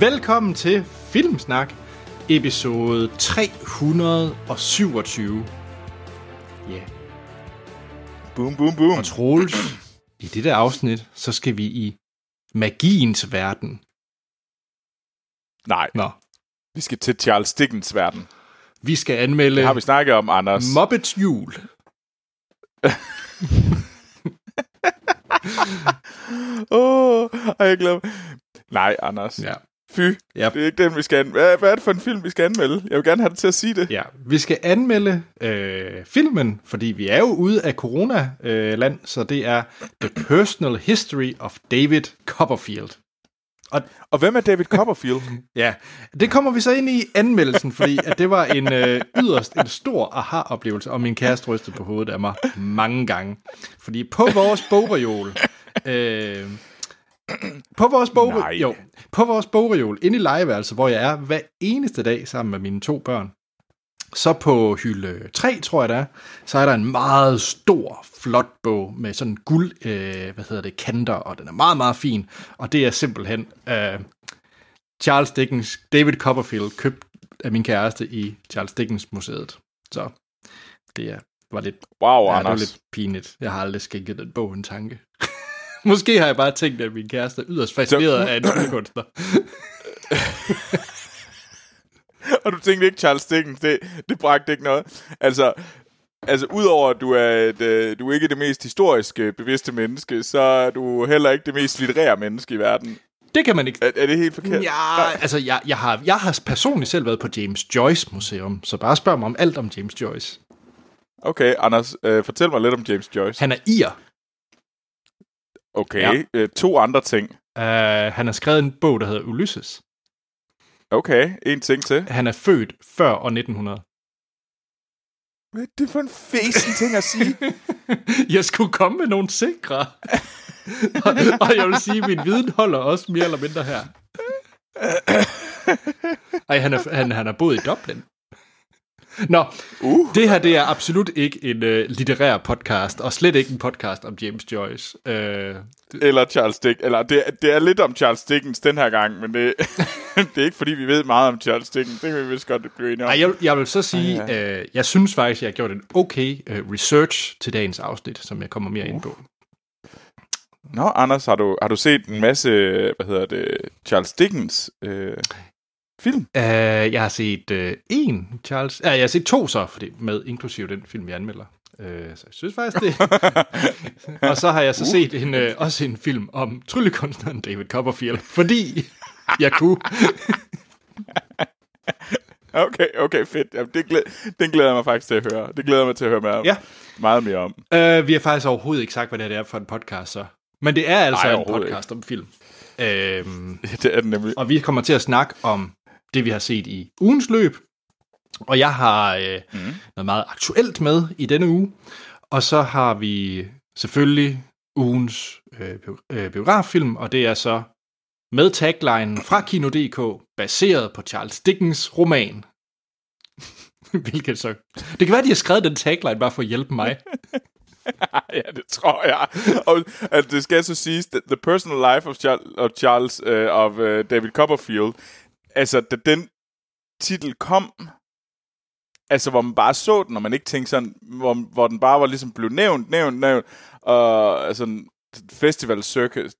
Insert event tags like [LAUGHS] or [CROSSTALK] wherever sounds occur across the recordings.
Velkommen til Filmsnak, episode 327. Ja, yeah. Boom, boom, boom. og Troels, i det der afsnit, så skal vi i magiens verden. Nej, Nå, vi skal til Charles Dickens verden. vi skal anmelde Det har vi snakket om, Anders. Muppets jul. [LAUGHS] Åh, oh, jeg mig. Nej, Anders. Ja. Fy, Ja. det er ikke den, vi skal anmelde. Hvad, hvad er det for en film, vi skal anmelde? Jeg vil gerne have dig til at sige det. Ja, vi skal anmelde øh, filmen, fordi vi er jo ude af corona-land, øh, så det er The Personal History of David Copperfield. Og hvem er David Copperfield? [LAUGHS] Ja, det kommer vi så ind i anmeldelsen, fordi at det var en øh, yderst en stor aha-oplevelse, og min kæreste rystede på hovedet af mig mange gange. Fordi på vores bogreol, øh, på vores bog, Nej. jo, på vores bogreol, inde i legeværelset, hvor jeg er hver eneste dag sammen med mine to børn, så på hylde 3, tror jeg det er, så er der en meget stor, flot bog med sådan guld, øh, hvad hedder det, kanter, og den er meget, meget fin. Og det er simpelthen øh, Charles Dickens, David Copperfield, købt af min kæreste i Charles Dickens Museet. Så det er, var lidt, Wow, ja, det var lidt pinligt. Jeg har aldrig skænket den bog en tanke. [LAUGHS] Måske har jeg bare tænkt, at min kæreste er yderst fascineret af en tryllekunstner. [LAUGHS] Og du tænkte ikke, Charles Dickens, det, det bragte ikke noget. Altså, altså udover at du er, et, øh, du er ikke det mest historisk øh, bevidste menneske, så er du heller ikke det mest litterære menneske i verden. Det kan man ikke Er, er det helt forkert? Ja, altså jeg, jeg, har, jeg har personligt selv været på James Joyce Museum, så bare spørg mig om alt om James Joyce. Okay, Anders, øh, fortæl mig lidt om James Joyce. Han er ir. Okay, Ja. øh, to andre ting. Uh, han har skrevet en bog, der hedder Ulysses. Okay, en ting til. Han er født før år 1900. Hvad er det for en fesen ting at sige? [LAUGHS] jeg skulle komme med nogle sikre. og, og jeg vil sige, at min viden holder også mere eller mindre her. Ej, han er, han, han er boet i Dublin. [LAUGHS] Nå, Uh. det her det er absolut ikke en uh, litterær podcast, og slet ikke en podcast om James Joyce. Uh, Eller Charles Dickens. Eller det, det er lidt om Charles Dickens den her gang, men det, [LAUGHS] det er ikke fordi, vi ved meget om Charles Dickens. Det kan vi vist godt blive enige om. Ej, jeg, jeg vil så sige, øh, jeg synes faktisk, jeg har gjort en okay øh, research til dagens afsnit, som jeg kommer mere ind på. Nå, Anders, har du, har du set en masse, hvad hedder det, Charles Dickens øh, film? Uh, jeg har set øh, en Charles... Ja, jeg har set to så, fordi med inklusive den film, vi anmelder. Uh, så jeg synes faktisk det. [LAUGHS] og så har jeg så set en, øh, også en film om tryllekunstneren David Copperfield, fordi jeg kunne. [LAUGHS] Okay, okay, fedt. Jamen, det glæder, den glæder jeg mig faktisk til at høre. Det glæder jeg mig til at høre mere, Ja. meget mere om. Uh, vi har faktisk overhovedet ikke sagt, hvad det er for en podcast, så. Men det er altså Nej, en podcast om film. Uh, [LAUGHS] Det er den nemlig. Og vi kommer til at snakke om det, vi har set i ugens løb. Og jeg har øh, mm. noget meget aktuelt med i denne uge. Og så har vi selvfølgelig ugens øh, øh, biograffilm, og det er så med taglinen fra Kino.dk, baseret på Charles Dickens roman. [LAUGHS] Hvilket så... Det kan være, de har skrevet den tagline bare for at hjælpe mig. [LAUGHS] ja, det tror jeg. Og altså, det skal så siges, The Personal Life of, Charles, of, Charles, uh, of uh, David Copperfield, altså, da den titel kom, altså, hvor man bare så den, og man ikke tænkte sådan, hvor, hvor den bare var ligesom blev nævnt, nævnt, nævnt, og altså, festival circus.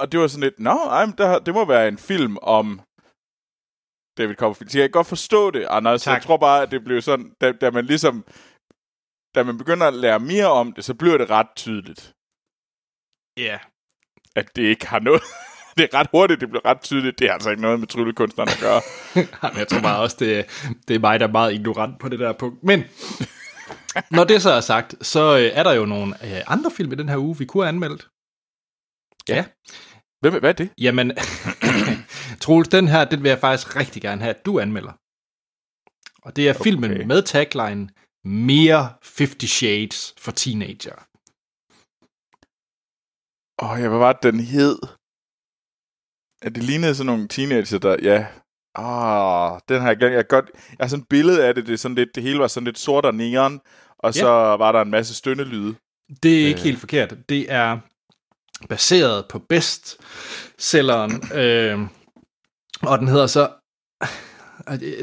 Og det var sådan lidt, nå, ej, der, det må være en film om David Copperfield. Så jeg kan godt forstå det, Anders. Tak. Jeg tror bare, at det blev sådan, da, da man ligesom da man begynder at lære mere om det, så bliver det ret tydeligt, Ja. Yeah. at det ikke har noget... [LAUGHS] det er ret hurtigt, det bliver ret tydeligt. Det har altså ikke noget med tryllekunstneren at gøre. [LAUGHS] Jamen, jeg tror bare også, det, det er mig, der er meget ignorant på det der punkt. Men når det så er sagt, så øh, er der jo nogle øh, andre film i den her uge, vi kunne have anmeldt. Ja. Hvem, hvad er det? Jamen, [COUGHS] Troels, den her, den vil jeg faktisk rigtig gerne have, at du anmelder. Og det er okay. filmen med tagline Mere 50 Shades for Teenager. Åh, oh, jeg hvad var det, den hed? At det lignede sådan nogle teenager, der... Ja. Ah, den har jeg glemt. Jeg, godt, jeg har sådan et billede af det. Det, er sådan lidt, det hele var sådan lidt sort og neon. Og så var der en masse stønnelyde. Det er ikke helt forkert. Det er baseret på bestselleren øh, Og den hedder så...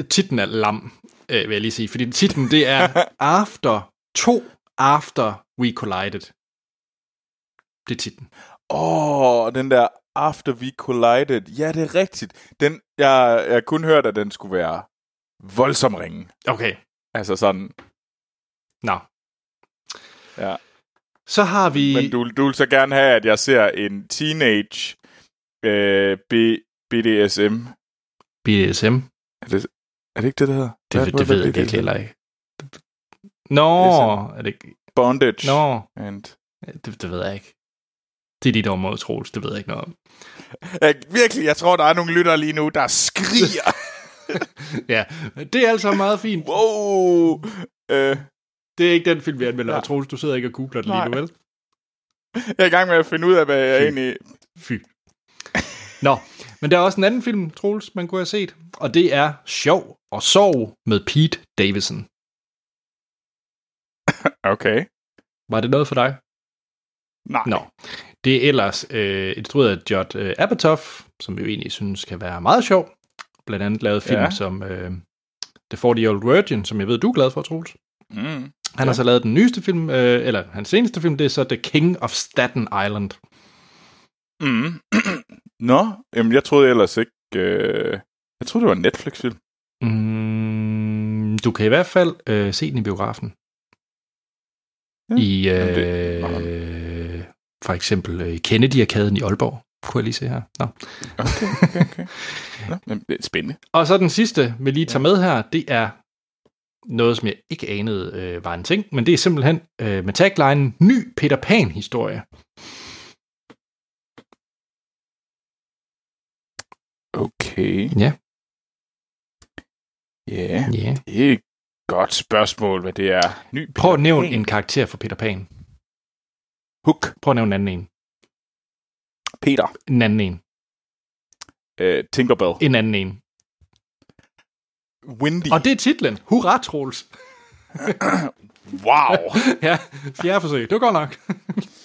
Titlen er lam, øh, vil jeg lige sige. Fordi titlen, det er [LAUGHS] After 2 After We Collided. Det er titlen. Åh, oh, den der After We Collided. Ja, det er rigtigt. Den, jeg, jeg kun hørt, at den skulle være voldsom ringe. Okay. Altså sådan, Nå. ja. Så har vi... Men du, du vil så gerne have, at jeg ser en teenage øh, B, BDSM. BDSM. Er det, er det ikke det, det hedder? Det, det, det ved jeg ikke heller ikke. Nå, er det ikke... Bondage. Nå, And, det, det ved jeg ikke. Det er dit område, Troels. Det ved jeg ikke noget om. jeg, virkelig, jeg tror, der er nogle lyttere lige nu, der skriger. [LAUGHS] Ja, det er altså meget fint. wow! Øh, Det er ikke den film, vi anmelder. Ja. Troels, du sidder ikke og googler den lige nu, vel? jeg er i gang med at finde ud af, hvad jeg Fy. egentlig... Fy. Nå, men der er også en anden film, Troels, man kunne have set. Og det er Sjov og Sorg med Pete Davidson. Okay. Var det noget for dig? Nej. Nå. Det er ellers øh, instrueret af Judd øh, Apatow, som vi jo egentlig synes kan være meget sjov. Blandt andet lavet film Ja. som øh, The 40-Year-Old Virgin, som jeg ved, du er glad for, Troels. Mm. Han ja. har så lavet den nyeste film, øh, eller hans seneste film, det er så The King of Staten Island. Mm. [CLEARS THROAT] Nå, jamen jeg troede ellers ikke... Øh... Jeg troede, det var en Netflix-film. Mm, du kan i hvert fald øh, se den i biografen. Ja. I Jamen, øh, for eksempel øh, Kennedy-arkaden i Aalborg, kunne jeg lige se her. Nå. Okay, okay, okay. Nå, det er spændende. Og så den sidste, vi lige tager med her, det er noget, som jeg ikke anede øh, var en ting, men det er simpelthen øh, med tagline Ny Peter Pan-historie. Okay. Ja. Ja, Ja. det er et godt spørgsmål, hvad det er. Ny Prøv at Peter nævne Pan. en karakter for Peter Pan. Hook. Prøv at nævne en anden en. Peter. En anden en. Uh, Tinkerbell. En anden en. Windy. Og det er titlen. Hurra, Troels. [CLEARS THROAT] Wow. [LAUGHS] ja, fjerde forsøg. Det var godt nok.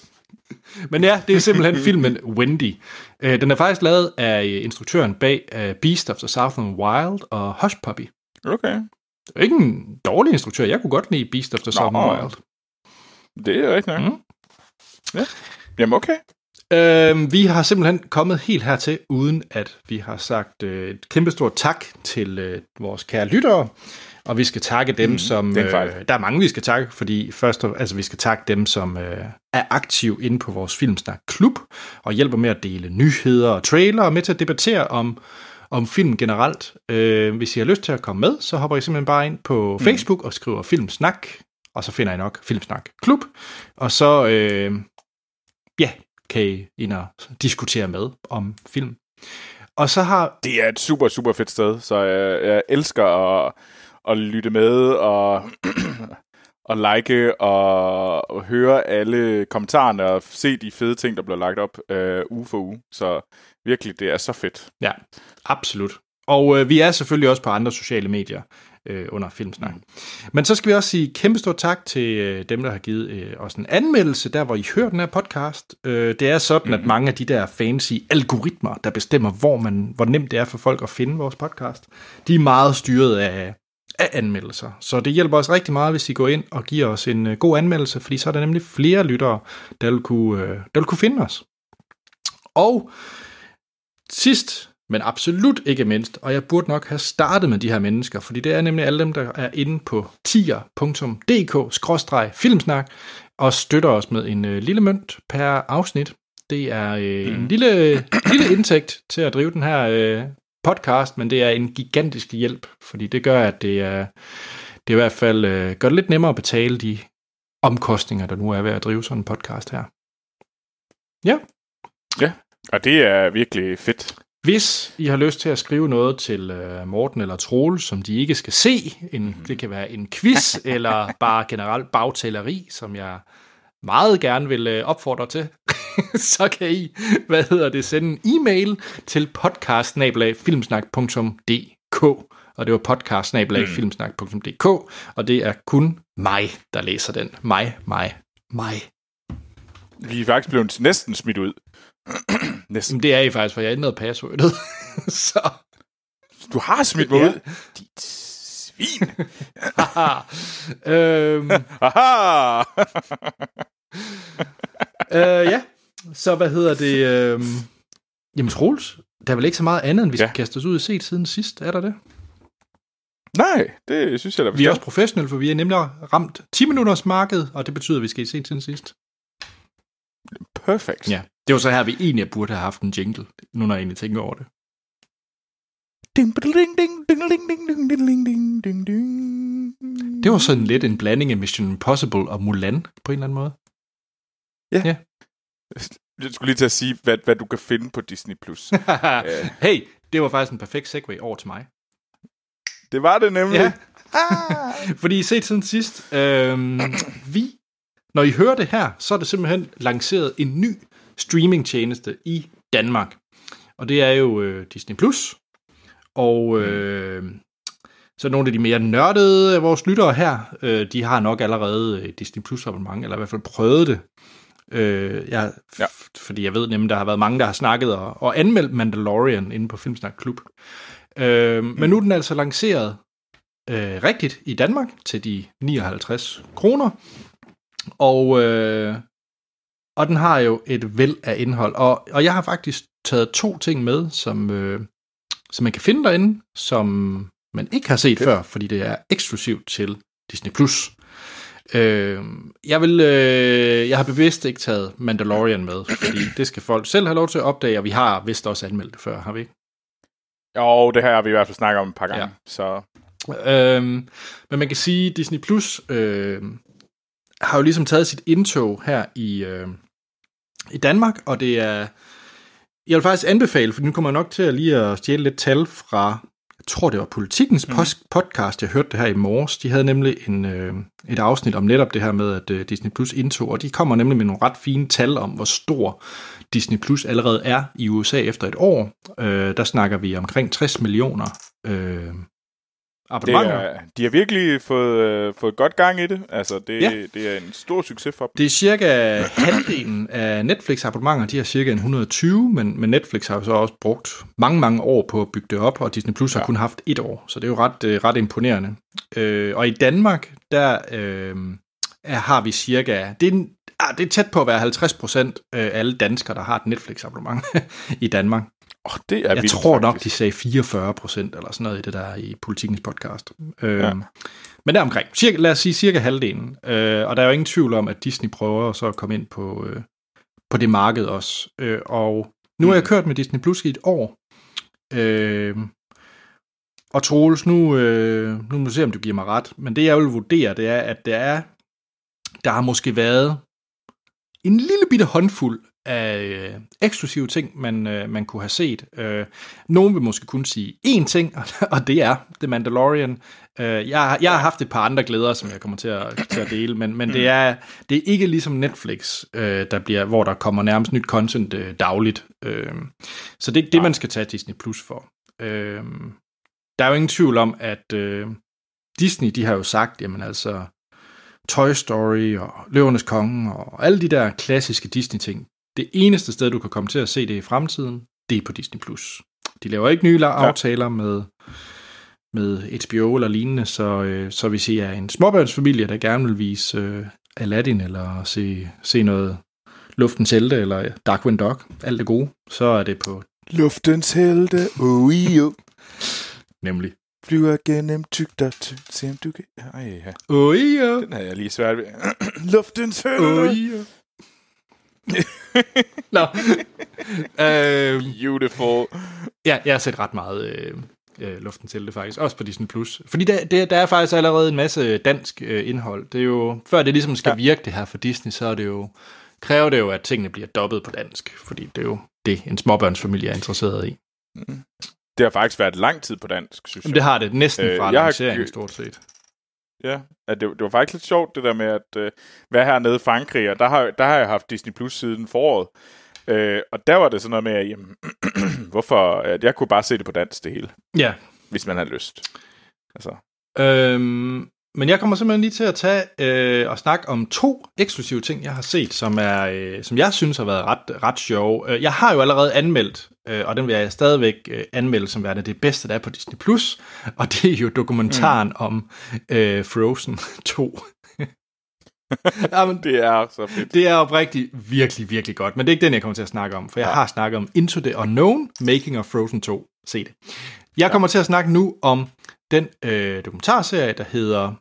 [LAUGHS] Men ja, det er simpelthen filmen Wendy. Øh, Den er faktisk lavet af øh, instruktøren bag øh, Beast of the Southern Wild og Hush Puppy. Okay. Det er ikke en dårlig instruktør. Jeg kunne godt lide Beast of the Southern Nå. Wild. Det er rigtigt nok. Mm. Ja. Jamen okay. Øh, vi har simpelthen kommet helt hertil, uden at vi har sagt øh, et kæmpestort tak til øh, vores kære lyttere. Og vi skal takke dem, mm, som... Øh, der er mange, vi skal takke, fordi først altså, vi skal takke dem, som øh, er aktiv inde på vores Filmsnak Klub, og hjælper med at dele nyheder og trailer, og med til at debattere om, om film generelt. Øh, hvis I har lyst til at komme med, så hopper I simpelthen bare ind på mm. Facebook og skriver Filmsnak, og så finder I nok Filmsnak Klub. Og så, øh, ja, kan I ind og diskutere med om film. Og så har... Det er et super, super fedt sted, så jeg, jeg elsker at, at lytte med og, [CLEARS THROAT] og like og, og høre alle kommentarerne og se de fede ting, der bliver lagt op øh, uge for uge. Så virkelig, det er så fedt. Ja, absolut. Og øh, vi er selvfølgelig også på andre sociale medier øh, under Filmsnak. Mm. Men så skal vi også sige kæmpe stor tak til øh, dem, der har givet øh, os en anmeldelse, der hvor I hører den her podcast. Øh, det er sådan, mm. at mange af de der fancy algoritmer, der bestemmer, hvor, man, hvor nemt det er for folk at finde vores podcast, de er meget styret af, af anmeldelser. Så det hjælper os rigtig meget, hvis I går ind og giver os en øh, god anmeldelse, fordi så er der nemlig flere lyttere, der vil kunne, øh, der vil kunne finde os. Og sidst, men absolut ikke mindst, og jeg burde nok have startet med de her mennesker, fordi det er nemlig alle dem, der er inde på tier.dk-filmsnak og støtter os med en øh, lille mønt per afsnit. Det er øh, en lille, lille indtægt til at drive den her øh, podcast, men det er en gigantisk hjælp, fordi det gør, at det er, det er i hvert fald øh, gør det lidt nemmere at betale de omkostninger, der nu er ved at drive sådan en podcast her. Ja, Og det er virkelig fedt. Hvis I har lyst til at skrive noget til øh, Morten eller Troel, som de ikke skal se, en, det kan være en quiz [LAUGHS] eller bare generelt bagtaleri, som jeg meget gerne vil øh, opfordre til, [LAUGHS] så kan I, hvad hedder det, sende en e-mail til podcast-filmsnak.dk og det var podcast-filmsnak.dk og det er kun mig, der læser den. Mig, mig, mig. Vi er faktisk blevet næsten smidt ud. næsten. Det er I faktisk, for jeg ændrede passwordet. [LAUGHS] så Du har smidt mig Ja. ud. Dit svin. [LAUGHS] øhm, Haha! [LAUGHS] øh, ja, så hvad hedder det? Øh, jamen Troels, der er vel ikke så meget andet, end vi skal Ja. kaste os ud i set siden sidst, er der det? Nej, det synes jeg da Vi er også professionelle, for vi er nemlig ramt 10 minutters marked, og det betyder, at vi skal i set siden sidst. Perfect. Ja, det var så her, vi egentlig burde have haft en jingle, nu når jeg egentlig tænker over det. Det var sådan lidt en blanding af Mission Impossible og Mulan, på en eller anden måde. Ja. ja. Jeg skulle lige til at sige, hvad, hvad du kan finde på Disney+. Plus. hey, det var faktisk en perfekt segue over til mig. Det var det nemlig. Ja. Ah. Fordi set siden sidst, øh, vi når I hører det her, så er det simpelthen lanceret en ny streamingtjeneste i Danmark. Og det er jo øh, Disney+. Plus. Og øh, så nogle af de mere nørdede af vores lyttere her, øh, de har nok allerede et Disney Plus abonnement, eller i hvert fald prøvet det. Øh, jeg, Ja. Fordi jeg ved nemlig, der har været mange, der har snakket og, og anmeldt Mandalorian inde på Filmsnak Klub. Øh, Men nu er den altså lanceret øh, rigtigt i Danmark til de 59 kroner. Og, øh, og den har jo et væld af indhold. Og, og jeg har faktisk taget to ting med, som, øh, som man kan finde derinde, som man ikke har set Fedt. før, fordi det er eksklusivt til Disney+. Plus. Øh, jeg vil, øh, jeg har bevidst ikke taget Mandalorian med, fordi det skal folk selv have lov til at opdage, og vi har vist også anmeldt det før, har vi ikke? Jo, det her har vi i hvert fald snakket om et par gange. Ja. Så Øhm, men man kan sige, at Disney Plus øh, har jo ligesom taget sit indtog her i, øh, i Danmark, og det er... Jeg vil faktisk anbefale, for nu kommer jeg nok til at lige at stjæle lidt tal fra, jeg tror det var Politikens mm. podcast, jeg hørte det her i morges. De havde nemlig en, øh, et afsnit om netop det her med, at øh, Disney Plus indtog, og de kommer nemlig med nogle ret fine tal om, hvor stor Disney Plus allerede er i USA efter et år. Øh, der snakker vi omkring 60 millioner øh, det abonnementer. er, de har virkelig fået, øh, fået godt gang i det. Altså, det, Ja. det er en stor succes for dem. Det er cirka halvdelen af Netflix abonnementer, de har cirka en 120, men, men Netflix har jo så også brugt mange, mange år på at bygge det op, og Disney Plus har Ja. kun haft et år, så det er jo ret, øh, ret imponerende. Øh, og i Danmark, der øh, er, har vi cirka, det er, en, ah, det er tæt på at være 50 procent af alle danskere, der har et Netflix abonnement [LAUGHS] i Danmark. Oh, det er Jeg vildt, tror nok, de faktisk. sagde 44 procent eller sådan noget i det der i Politikens podcast. Øh, Ja. Men der omkring, cirka, lad os sige cirka halvdelen. Øh, og der er jo ingen tvivl om, at Disney prøver så at komme ind på, øh, på det marked også. Øh, og nu har jeg Mm. kørt med Disney Plus i et år. Øh, og Troels, nu, øh, nu må du se, om du giver mig ret. Men det jeg vil vurdere, det er, at der er, der har måske været en lille bitte håndfuld af øh, eksklusive ting, man, øh, man kunne have set. Øh, nogen vil måske kun sige én ting, [LAUGHS] og det er The Mandalorian. Øh, jeg, har- jeg har haft et par andre glæder, som jeg kommer til at, til at dele, men, men det, er, det er ikke ligesom Netflix, øh, der bliver, hvor der kommer nærmest nyt content øh, dagligt. Øh, så det er ikke det, man skal tage Disney Plus for. Øh, der er jo ingen tvivl om, at øh, Disney, de har jo sagt, jamen altså, Toy Story og Løvernes Konge og alle de der klassiske Disney-ting. Det eneste sted, du kan komme til at se det i fremtiden, det er på Disney+. Plus. De laver ikke nye ja. aftaler med, med HBO eller lignende, så, øh, så hvis I er en småbørnsfamilie, der gerne vil vise øh, Aladdin eller se, se noget Luftens Helte eller Darkwing Dog, alt det gode, så er det på Luftens helte, oh, jo. nemlig. Flyver gennem tygt og tykt, se om du kan... Ej, ja. Oh, ja. Den havde jeg lige svært ved. [CLEARS THROAT] Luftens helte. Oh, ja. Nå. øhm, Beautiful. Ja, jeg har set ret meget øh, øh, luften til det faktisk, også på Disney+. Plus. Fordi der, der, der er faktisk allerede en masse dansk øh, indhold. Det er jo, før det ligesom skal ja. Virke det her for Disney, så er det jo, kræver det jo, at tingene bliver dobbet på dansk, fordi det er jo det, en småbørnsfamilie er interesseret i. Det har faktisk været lang tid på dansk, synes Jamen, jeg. det har det næsten Øh, fra har lanceringen kø- stort set. Ja, at det, det var faktisk lidt sjovt, det der med at øh, være hernede i Frankrig, og der har, der har jeg haft Disney Plus siden foråret. Øh, og der var det sådan noget med, at jamen, [CLEARS THROAT] hvorfor, at jeg kunne bare se det på dansk det hele, Ja, hvis man havde lyst. Altså, Øhm, men jeg kommer simpelthen lige til at tage øh, og snakke om to eksklusive ting, jeg har set, som er, øh, som jeg synes har været ret, ret sjove. Øh, Jeg har jo allerede anmeldt øh, og den vil jeg stadigvæk øh, anmelde som værende det bedste, der er på Disney+. Plus, og det er jo dokumentaren mm. om øh, Frozen [LAUGHS] 2. [LAUGHS] Jamen, det er så fedt. Det er oprigtigt virkelig, virkelig godt, men det er ikke den, jeg kommer til at snakke om, for jeg ja. har snakket om Into the Unknown, Making of Frozen 2. Se det. Jeg kommer til at snakke nu om den øh, dokumentarserie, der hedder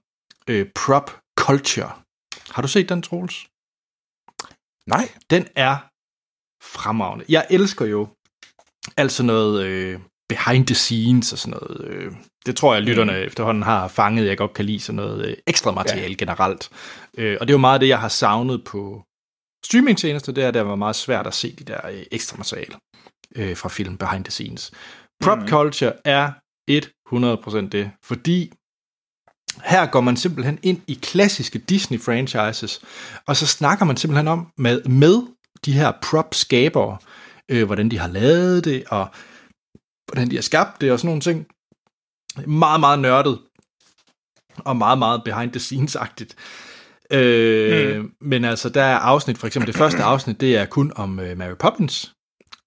øh, Prop Culture. Har du set den, Troels? Nej. Den er fremragende. Jeg elsker jo altså noget øh, behind the scenes og sådan noget. Øh, det tror jeg, lytterne mm. efterhånden har fanget. Jeg godt kan lide sådan noget øh, ekstra materiale ja. generelt. Øh, og det er jo meget det, jeg har savnet på streamingtjenester. Det er, det var meget svært at se de der øh, ekstra materiale øh, fra film behind the scenes. Prop mm. culture er 100% det, fordi her går man simpelthen ind i klassiske Disney-franchises, og så snakker man simpelthen om med, med de her prop-skabere, øh, hvordan de har lavet det, og hvordan de har skabt det, og sådan nogle ting. Meget, meget nørdet, og meget, meget behind the scenes-agtigt. Øh, mm. Men altså, der er afsnit, for eksempel det første afsnit, det er kun om øh, Mary Poppins,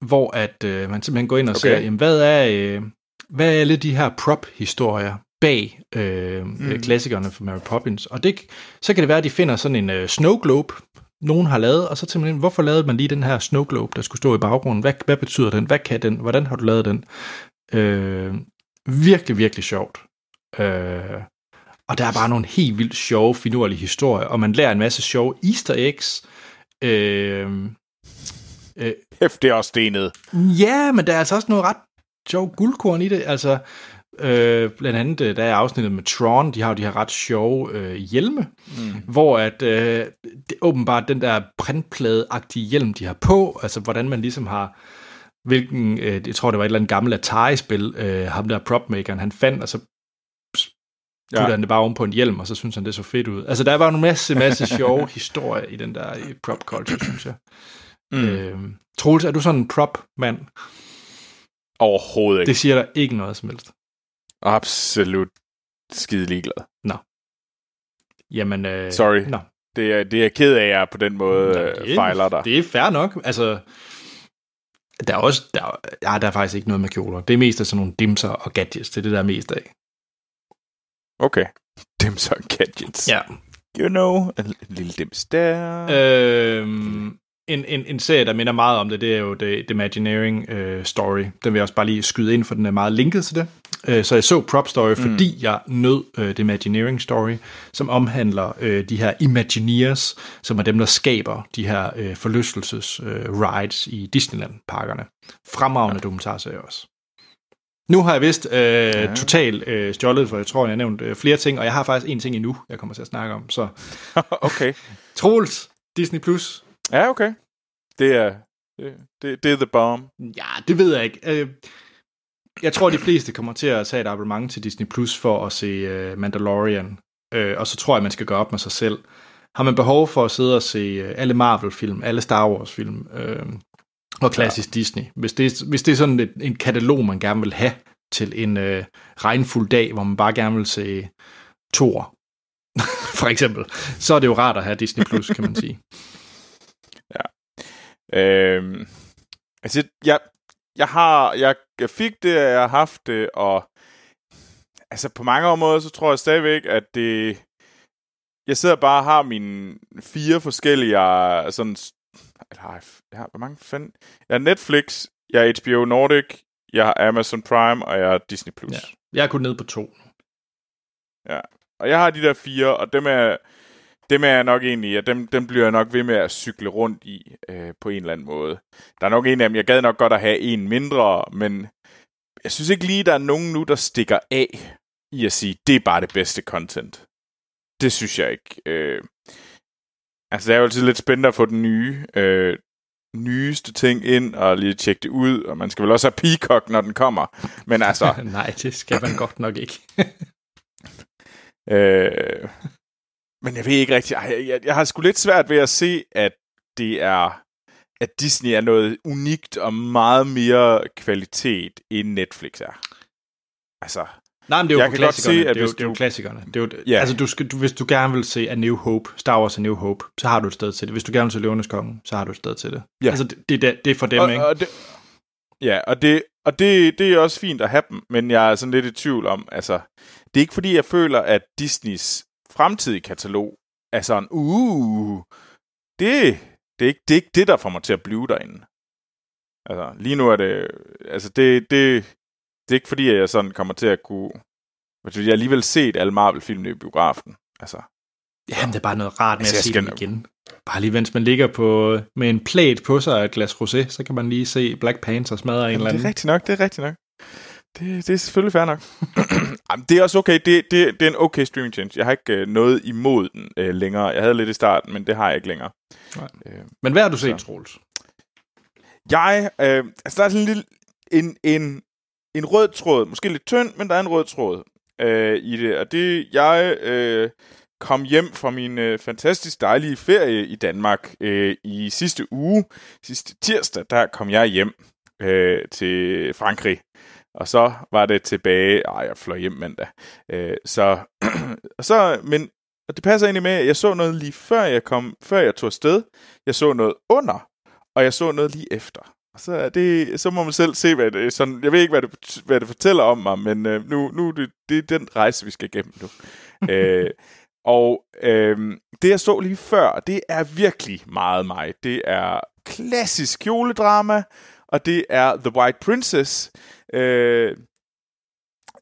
hvor at øh, man simpelthen går ind og okay. ser, jamen, hvad er, øh, hvad er alle de her prop-historier bag øh, mm. klassikerne for Mary Poppins? Og det, så kan det være, at de finder sådan en øh, snow globe, nogen har lavet, og så simpelthen, hvorfor lavede man lige den her snow globe, der skulle stå i baggrunden? Hvad, hvad betyder den? Hvad kan den? Hvordan har du lavet den? Øh, virkelig, virkelig sjovt. Øh, og der er bare nogle helt vildt sjove, finurlige historier, og man lærer en masse sjove easter eggs. Øh, øh, Hæft, det er også stenet. Ja, men der er altså også noget ret sjov guldkorn i det. Altså, øh, blandt andet, øh, der er afsnittet med Tron, de har jo de her ret sjove øh, hjelme, mm. hvor at øh, det, åbenbart den der printplade-agtige hjelm, de har på, altså hvordan man ligesom har hvilken, øh, jeg tror det var et eller andet gammelt Atari-spil, øh, ham der propmakeren, han fandt, og så putter ja. han det bare oven på en hjelm, og så synes han, det så fedt ud. Altså, der var en masse, masse [LAUGHS] sjove historier i den der prop culture, synes jeg. Mm. Øh, Troels, er du sådan en prop-mand? Overhovedet ikke. Det siger der ikke noget som helst. Absolut skide ligeglad. Nå. Jamen, øh, Sorry. Nå. Det er, det er ked af, at jeg på den måde Nå, det er, fejler dig. Det er fair nok. Altså, der er også, der, ja, der er faktisk ikke noget med kjoler. Det er mest af sådan nogle dimser og gadgets. Det er det, der er mest af. Okay. Dimser og gadgets. Ja. You know, en, en lille dims der. Øhm, en, en, en serie, der minder meget om det, det er jo The, The Imagineering uh, Story. Den vil jeg også bare lige skyde ind, for den er meget linket til det. Uh, så jeg så Prop Story, mm. fordi jeg nød uh, The Imagineering Story, som omhandler uh, de her Imagineers, som er dem, der skaber de her uh, forlystelses-rides uh, i Disneyland-parkerne. Fremragende ja. dokumentarserie også. Nu har jeg vist øh, ja. totalt øh, stjålet, for jeg tror, jeg har nævnt øh, flere ting, og jeg har faktisk en ting endnu, jeg kommer til at snakke om. Så. [LAUGHS] okay. Troels, Disney Plus, Ja, okay. Det er, det, det, det er the bomb. Ja, det ved jeg ikke. Øh, jeg tror, de fleste kommer til at tage et abonnement til Disney Plus for at se uh, Mandalorian. Og så tror jeg, man skal gøre op med sig selv. Har man behov for at sidde og se alle Marvel-film, alle Star Wars-film og klassisk ja. Disney, hvis det, hvis det er sådan et, en katalog, man gerne vil have til en uh, regnfuld dag, hvor man bare gerne vil se Thor, [LAUGHS] for eksempel, så er det jo rart at have Disney Plus, kan man sige. [LAUGHS] Øhm, altså, jeg, jeg har, jeg fik det, jeg har haft det, og altså på mange områder, så tror jeg stadigvæk, at det, jeg sidder bare og har mine fire forskellige, sådan, eller jeg har, hvor mange fanden? Jeg har Netflix, jeg har HBO Nordic, jeg har Amazon Prime, og jeg har Disney+. Plus. Ja, jeg er kun ned på to. Ja, og jeg har de der fire, og dem er, dem er jeg nok egentlig, at dem, dem bliver jeg nok ved med at cykle rundt i øh, på en eller anden måde. Der er nok en af dem, jeg gad nok godt at have en mindre, men jeg synes ikke lige, der er nogen nu, der stikker af i at sige, det er bare det bedste content. Det synes jeg ikke. Øh, altså, det er jo altid lidt spændende at få den nye, øh, nyeste ting ind og lige tjekke det ud, og man skal vel også have Peacock, når den kommer. Men altså... [LAUGHS] Nej, det skal man godt nok ikke. [LAUGHS] øh, men jeg ved ikke rigtigt. Jeg, jeg, jeg har sgu lidt svært ved at se, at det er at Disney er noget unikt og meget mere kvalitet, end Netflix er. Altså, Nej, men det er jo jeg se, at det, er jo, det er jo klassikerne. Det er jo, yeah. Altså, du skal, du, hvis du gerne vil se A New Hope, Star Wars A New Hope, så har du et sted til det. Hvis du gerne vil se Løvenes Konge, så har du et sted til det. Yeah. Altså, det, det, det er for dem, og, ikke? Og det, Ja, og det, og det, det er også fint at have dem, men jeg er sådan lidt i tvivl om, altså, det er ikke fordi, jeg føler, at Disneys fremtidige katalog er sådan, uh, det, det, er ikke, det er ikke det, der får mig til at blive derinde. Altså, lige nu er det, altså, det, det, det er ikke fordi, at jeg sådan kommer til at kunne, jeg har alligevel set alle Marvel-filmene i biografen. Altså, Jamen, det er bare noget rart med Altså, at se jeg dem skal- igen. Bare lige mens man ligger på, med en plate på sig og et glas rosé, så kan man lige se Black Panther smadre en eller Jamen, det anden. er rigtigt nok, det er rigtigt nok. Det, det er selvfølgelig fair nok. [CLEARS THROAT] Jamen, det er også okay. Det, det, det er en okay streaming change. Jeg har ikke øh, noget imod den øh, længere. Jeg havde lidt i starten, men det har jeg ikke længere. Nej. Øh, Men hvad har du set, Så. Troels? jeg, øh, altså der er sådan en lille, en, en, en rød tråd. Måske lidt tynd, men der er en rød tråd øh, i det. Og det, jeg øh, kom hjem fra min øh, fantastisk dejlige ferie i Danmark øh, i sidste uge. Sidste tirsdag, der kom jeg hjem øh, til Frankrig. Og så var det tilbage... Ej, jeg fløj hjem mandag. Øh, så, [CLEARS THROAT] og så, men og det passer egentlig med, at jeg så noget lige før jeg kom, før jeg tog afsted. Jeg så noget under, og jeg så noget lige efter. Og så, er det, så må man selv se, hvad det sådan, Jeg ved ikke, hvad det, hvad det fortæller om mig, men øh, nu, nu er det, det er den rejse, vi skal igennem nu. [LAUGHS] øh, og øh, det, jeg så lige før, det er virkelig meget mig. Det er klassisk kjoledrama, og det er The White Princess, øh,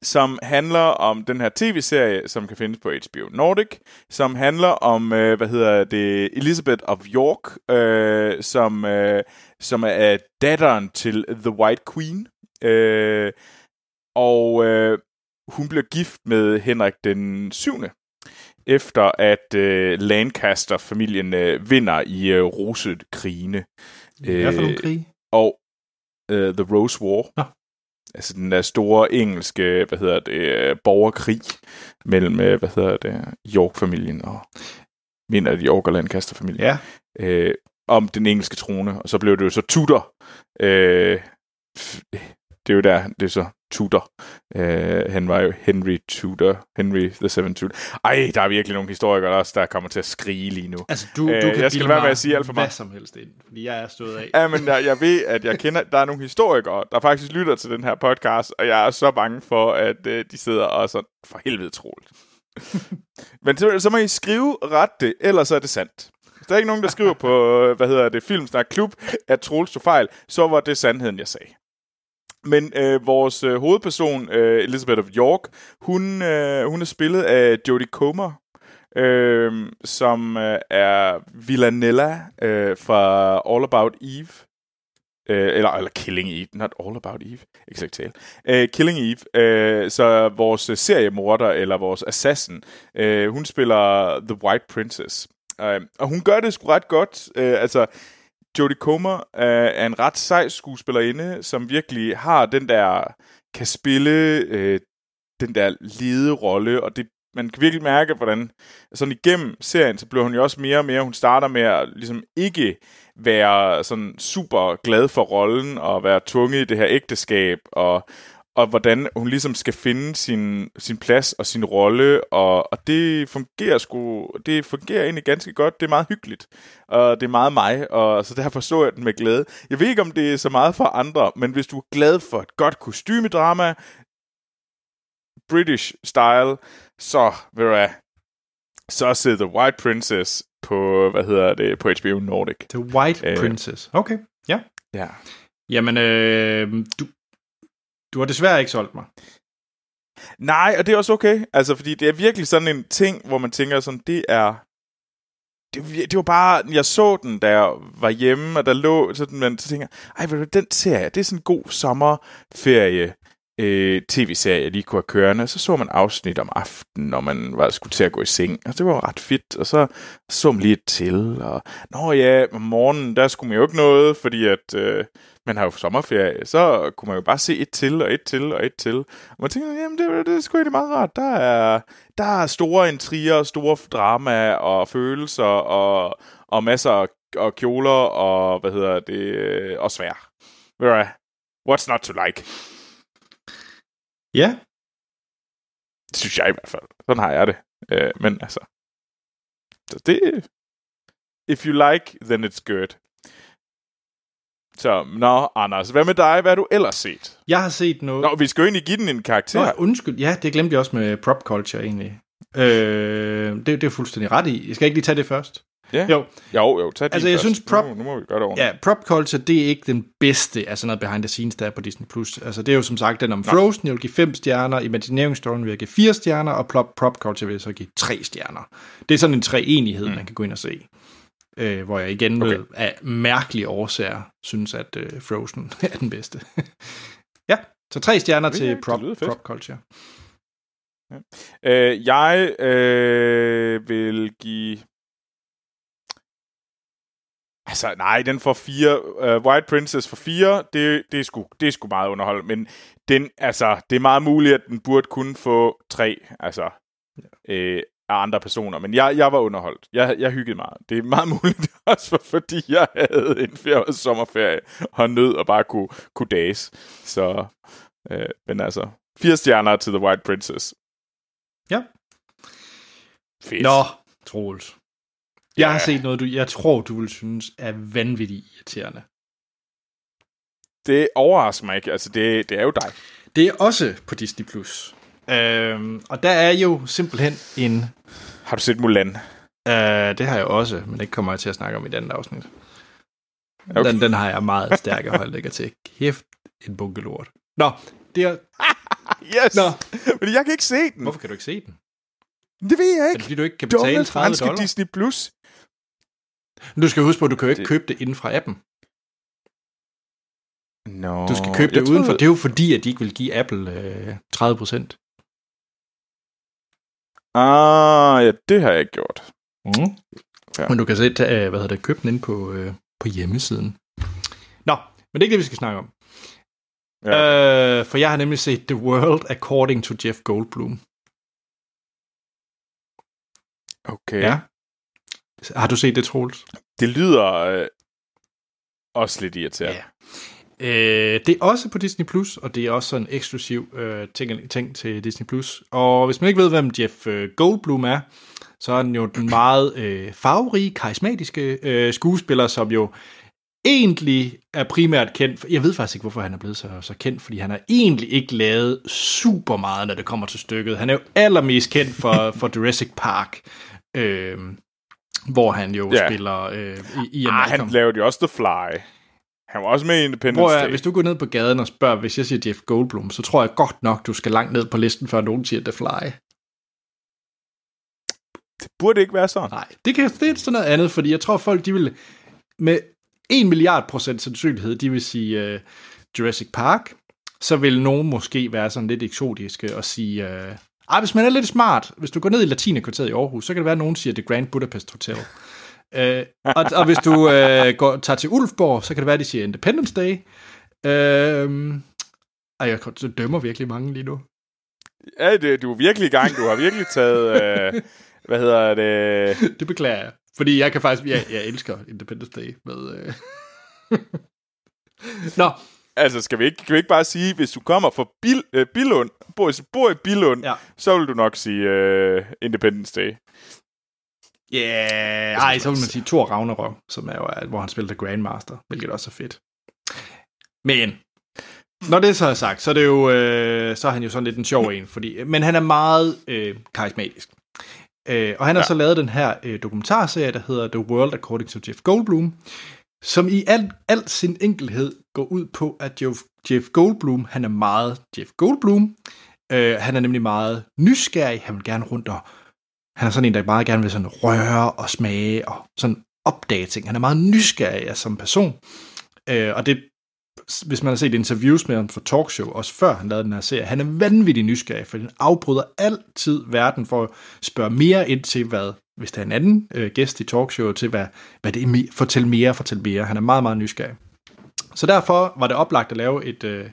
som handler om den her tv-serie, som kan findes på HBO Nordic, som handler om, øh, hvad hedder det, Elizabeth of York, øh, som, øh, som er datteren til The White Queen. Øh, og øh, hun bliver gift med Henrik den 7. Efter at øh, Lancaster-familien øh, vinder i øh, Rosekrigene. Hvert fald nogle krig. Og øh, The Rose War. Nå. Altså den der store engelske, hvad hedder det, øh, borgerkrig mellem, øh, hvad hedder det, York-familien og mener det York og Lancaster-familien. Ja. Øh, om den engelske trone, og så blev det jo så Tudor. Øh, det er jo der, det er så Tudor. Øh, han var jo Henry Tudor, Henry the Seven Tudor. Ej, der er virkelig nogle historikere også, der kommer til at skrige lige nu. Altså, du, Øh, du kan jeg skal være med at sige alt for meget. Hvad som helst ind, fordi jeg er stået af. Ja, men jeg, jeg ved, at jeg kender, der er nogle historikere, der faktisk lytter til den her podcast, og jeg er så bange for, at øh, de sidder og så for helvede troligt. [LAUGHS] men så, så må I skrive ret det, ellers er det sandt. Hvis der er ikke nogen, der skriver på, øh, hvad hedder det, Filmsnak Klub, at Troels tog fejl, så var det sandheden, jeg sagde. Men øh, vores øh, hovedperson, øh, Elizabeth of York, hun, øh, hun er spillet af Jodie Comer, øh, som øh, er Villanella øh, fra All About Eve. Øh, eller, eller Killing Eve, not All About Eve, ikke så tale. Øh, Killing Eve, øh, så vores øh, seriemorder, eller vores assassin, øh, hun spiller The White Princess. Øh, og hun gør det sgu ret godt. Øh, altså, Jodie Comer er, er en ret sej skuespillerinde, som virkelig har den der, kan spille øh, den der lederolle, og det, man kan virkelig mærke, hvordan sådan igennem serien, så bliver hun jo også mere og mere, hun starter med at ligesom ikke være sådan super glad for rollen, og være tvunget i det her ægteskab, og, og hvordan hun ligesom skal finde sin, sin plads og sin rolle, og, og det fungerer sgu, det fungerer egentlig ganske godt, det er meget hyggeligt, og det er meget mig, og så derfor så jeg den med glæde. Jeg ved ikke, om det er så meget for andre, men hvis du er glad for et godt kostymedrama, British style, så du hvad, så sidder The White Princess på, hvad hedder det, på HBO Nordic. The White Øh. Princess. Okay, ja. Ja. Jamen, øh, du, du har desværre ikke solgt mig. Nej, og det er også okay. Altså, fordi det er virkelig sådan en ting, hvor man tænker sådan, det er... Det, det var bare, jeg så den, da jeg var hjemme, og der lå sådan, man så tænker ej, ved du, den serie, det er sådan en god sommerferie, øh, tv-serie, jeg lige kunne have kørende. Så så man afsnit om aftenen, når man var, skulle til at gå i seng, og det var ret fedt, og så så man lige et til, og nå ja, om morgenen, der skulle man jo ikke noget, fordi at øh, man har jo sommerferie, så kunne man jo bare se et til, og et til, og et til. Og man tænker, jamen det, det er sgu egentlig meget rart. Der er, der er store intriger, store drama og følelser, og, og masser af og kjoler, og hvad hedder det, og svær. What's not to like? Ja, Det synes jeg i hvert fald. Sådan har jeg det. Øh, men altså... Så det... If you like, then it's good. Så, nå, Anders, hvad med dig? Hvad har du ellers set? Jeg har set noget... Nå, vi skal jo egentlig give den en karakter. Nå, undskyld. Ja, det glemte jeg også med prop culture egentlig. Øh, det, det er fuldstændig ret i. Jeg skal ikke lige tage det først. Ja. Jo, Jo, jo, tag Altså, jeg først. synes, prop- Nu, nu må vi gøre det ordentligt. ja, prop culture, det er ikke den bedste af sådan noget behind the scenes, der er på Disney+. Plus. Altså, det er jo som sagt den om Frozen, jeg vil give 5 stjerner, Imagineering Story vil jeg give 4 stjerner, og prop, prop culture vil jeg så give 3 stjerner. Det er sådan en treenighed, mm. man kan gå ind og se. Øh, hvor jeg igen Okay. okay. af mærkelige årsager synes, at øh, Frozen [LAUGHS] er den bedste. ja, så 3 stjerner Ja, til prop, prop culture. Øh, jeg øh, vil give... Altså, nej, den får fire. Uh, White Princess for fire, det, det, er sgu, det er sgu meget underholdt. Men den, altså, det er meget muligt, at den burde kun få tre altså, øh, af andre personer. Men jeg, jeg var underholdt. Jeg, jeg hyggede meget. Det er meget [LAUGHS] muligt også, var, fordi jeg havde en fire sommerferie og nød at bare kunne, kunne dages. Så, øh, men altså, fire stjerner til The White Princess. Ja. Fedt. Nå, Troels. Jeg har Ja. set noget, du, jeg tror, du vil synes er vanvittigt irriterende. Det overrasker mig ikke. Altså, det, det er jo dig. Det er også på Disney+. Plus. Øhm, og der er jo simpelthen en... Har du set Mulan? Øh, det har jeg også, men det kommer jeg til at snakke om i den afsnit. Okay. Den, den har jeg meget stærke holdninger til. Kæft, en bunke lort. Nå, det er... [LAUGHS] Yes! Nå. Men jeg kan ikke se den. Hvorfor kan du ikke se den? Det ved jeg Er det ikke. fordi, du ikke kan betale Dumme 30 franske dollar? Disney Plus. Du skal huske på, at du kan jo ikke Det- købe det inden fra appen. No, Du skal købe det udenfor. Det er jo fordi, at de ikke vil give Apple øh, 30 procent. Ah, ja, det har jeg ikke gjort. Mm. Ja. Men du kan se, tage, hvad hedder det, købe den ind på, øh, på hjemmesiden. Nå, men det er ikke det, vi skal snakke om. Ja. Øh, for jeg har nemlig set The World According to Jeff Goldblum. Okay. Ja. Har du set det, Troels? Det lyder øh, også lidt irriterende. Ja. Øh, det er også på Disney+, Plus, og det er også sådan en eksklusiv øh, ting, ting til Disney+. Plus. Og hvis man ikke ved, hvem Jeff øh, Goldblum er, så er han jo den meget øh, farverige, karismatiske øh, skuespiller, som jo egentlig er primært kendt for, jeg ved faktisk ikke, hvorfor han er blevet så, så kendt, fordi han har egentlig ikke lavet super meget, når det kommer til stykket. Han er jo allermest kendt for, [LAUGHS] for Jurassic Park, øh, hvor han jo Ja. spiller øh, i, i Ah, han lavede jo også The Fly. Han var også med i Independence Hvor Day. hvis du går ned på gaden og spørger, hvis jeg siger Jeff Goldblum, så tror jeg godt nok, du skal langt ned på listen, før nogen siger The Fly. Det burde ikke være sådan. Nej, det, kan, det er sådan noget andet, fordi jeg tror, folk de vil med 1 milliard procent sandsynlighed, de vil sige uh, Jurassic Park. Så vil nogen måske være sådan lidt eksotiske og sige... Uh, ej, hvis man er lidt smart, hvis du går ned i Latinekvarteret i Aarhus, så kan det være, at nogen siger The Grand Budapest Hotel. Uh, og, og hvis du uh, går, tager til Ulfborg, så kan det være, at de siger Independence Day. Uh, ej, jeg dømmer virkelig mange lige nu. Ja, det, du er virkelig i gang. Du har virkelig taget... Øh, hvad hedder det? [LAUGHS] Det beklager jeg. Fordi jeg kan faktisk... Jeg, jeg elsker Independence Day med... Øh... [LAUGHS] Nå, Altså, skal vi ikke, kan vi ikke bare sige, hvis du kommer fra Bil, øh, Bilund, bor, i- bor i Bilund, Ja. så vil du nok sige øh, Independence Day. Ja... Yeah. Ej, så vil man sige Thor Ragnarok, som er jo, hvor han spiller The Grandmaster, hvilket også er fedt. Men, når det så er sagt, så er det jo, øh, så er han jo sådan lidt en sjov en, fordi, men han er meget øh, karismatisk. Øh, og han har Ja. så lavet den her øh, dokumentarserie, der hedder The World According to Jeff Goldblum, som i al, al sin enkelhed går ud på, at Jeff, Jeff Goldblum, han er meget Jeff Goldblum. Øh, han er nemlig meget nysgerrig, han vil gerne rundt og han er sådan en, der meget gerne vil sådan røre og smage og sådan opdage ting. Han er meget nysgerrig som person. Øh, og det, hvis man har set interviews med ham for talkshow, også før han lavede den her serie, han er vanvittig nysgerrig, for han afbryder altid verden for at spørge mere ind til, hvad, hvis der er en anden øh, gæst i talkshow, til hvad, hvad det er, me- fortæl mere, fortæl mere. Han er meget, meget nysgerrig. Så derfor var det oplagt at lave et, øh,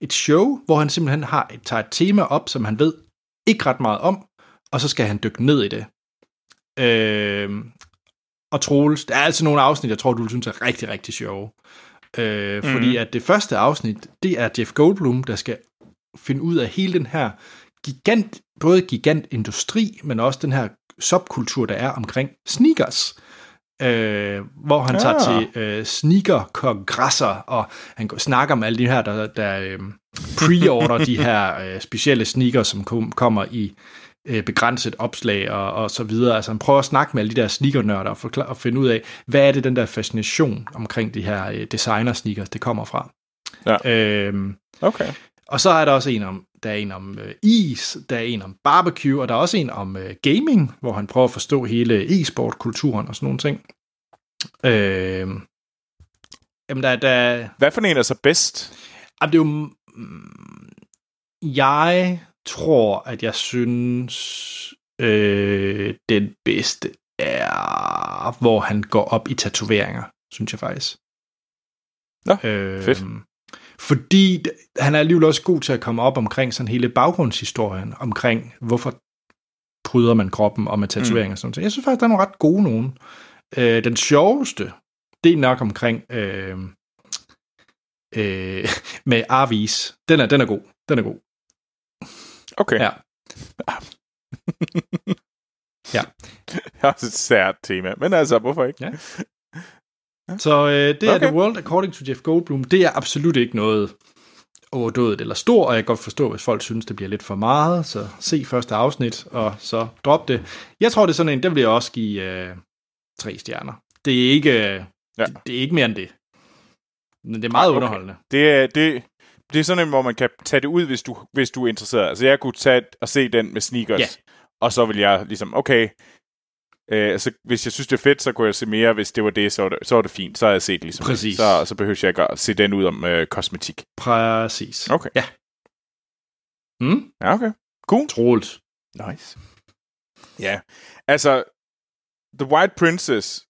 et show, hvor han simpelthen har tager et tema op, som han ved ikke ret meget om, og så skal han dykke ned i det. Øh, og Troels, der er altså nogle afsnit, jeg tror, du vil synes er rigtig, rigtig sjove. Øh, mm. Fordi at det første afsnit, det er Jeff Goldblum, der skal finde ud af hele den her gigant, både gigantindustri, men også den her subkultur, der er omkring sneakers. øh, hvor han ja. tager Ah. til øh, sneaker-kongresser, og han går- snakker med alle de her, der, der øh, [LAUGHS] pre-order de her øh, specielle sneakers, som kom, kommer i øh, begrænset opslag og, og så videre. Altså han prøver at snakke med alle de der sneakernørder og, forklare, og finde ud af, hvad er det den der fascination omkring de her øh, designer-sneakers, det kommer fra. Ja. Øhm, Okay. og så er der også en om, der er en om øh, is, der er en om barbecue, og der er også en om øh, gaming, hvor han prøver at forstå hele e-sport-kulturen og sådan nogle ting. Øh, jamen, der, der, Hvad for en er så bedst? jamen, det er jo... Jeg tror, at jeg synes, øh, den bedste er, hvor han går op i tatoveringer, synes jeg faktisk. Nå, øh, fedt. Fordi han er alligevel også god til at komme op omkring sådan hele baggrundshistorien, omkring hvorfor pryder man kroppen og med tatoveringer mm. og sådan noget. Jeg synes faktisk, der er nogle ret gode nogen. Øh, den sjoveste, det er nok omkring øh, øh, [LAUGHS] med Arvis. Den er, den er god. Den er god. Okay. Ja. [LAUGHS] Ja. Det er også et sært tema, men altså, hvorfor ikke? Ja. Så øh, det er Okay. The World According to Jeff Goldblum. Det er absolut ikke noget overdådet eller stor, og jeg kan godt forstå, hvis folk synes, det bliver lidt for meget, så se første afsnit, og så drop det. Jeg tror, det er sådan en, der vil jeg også give øh, tre stjerner. Det er ikke, øh, Ja. det, det er ikke mere end det. Men det er meget Okay. underholdende. Det er, det, det er sådan en, hvor man kan tage det ud, hvis du, hvis du er interesseret. Altså, jeg kunne tage og se den med sneakers, Ja. og så vil jeg ligesom, okay, øh, så hvis jeg synes, det er fedt, så kunne jeg se mere. Hvis det var det, så var det, så var det fint. Så har jeg set ligesom Præcis. Så, så behøver jeg ikke at se den ud om øh, kosmetik. Præcis. Okay. Ja. Mm? Ja, okay. Cool. Troligt. Nice. Ja, altså, The White Princess,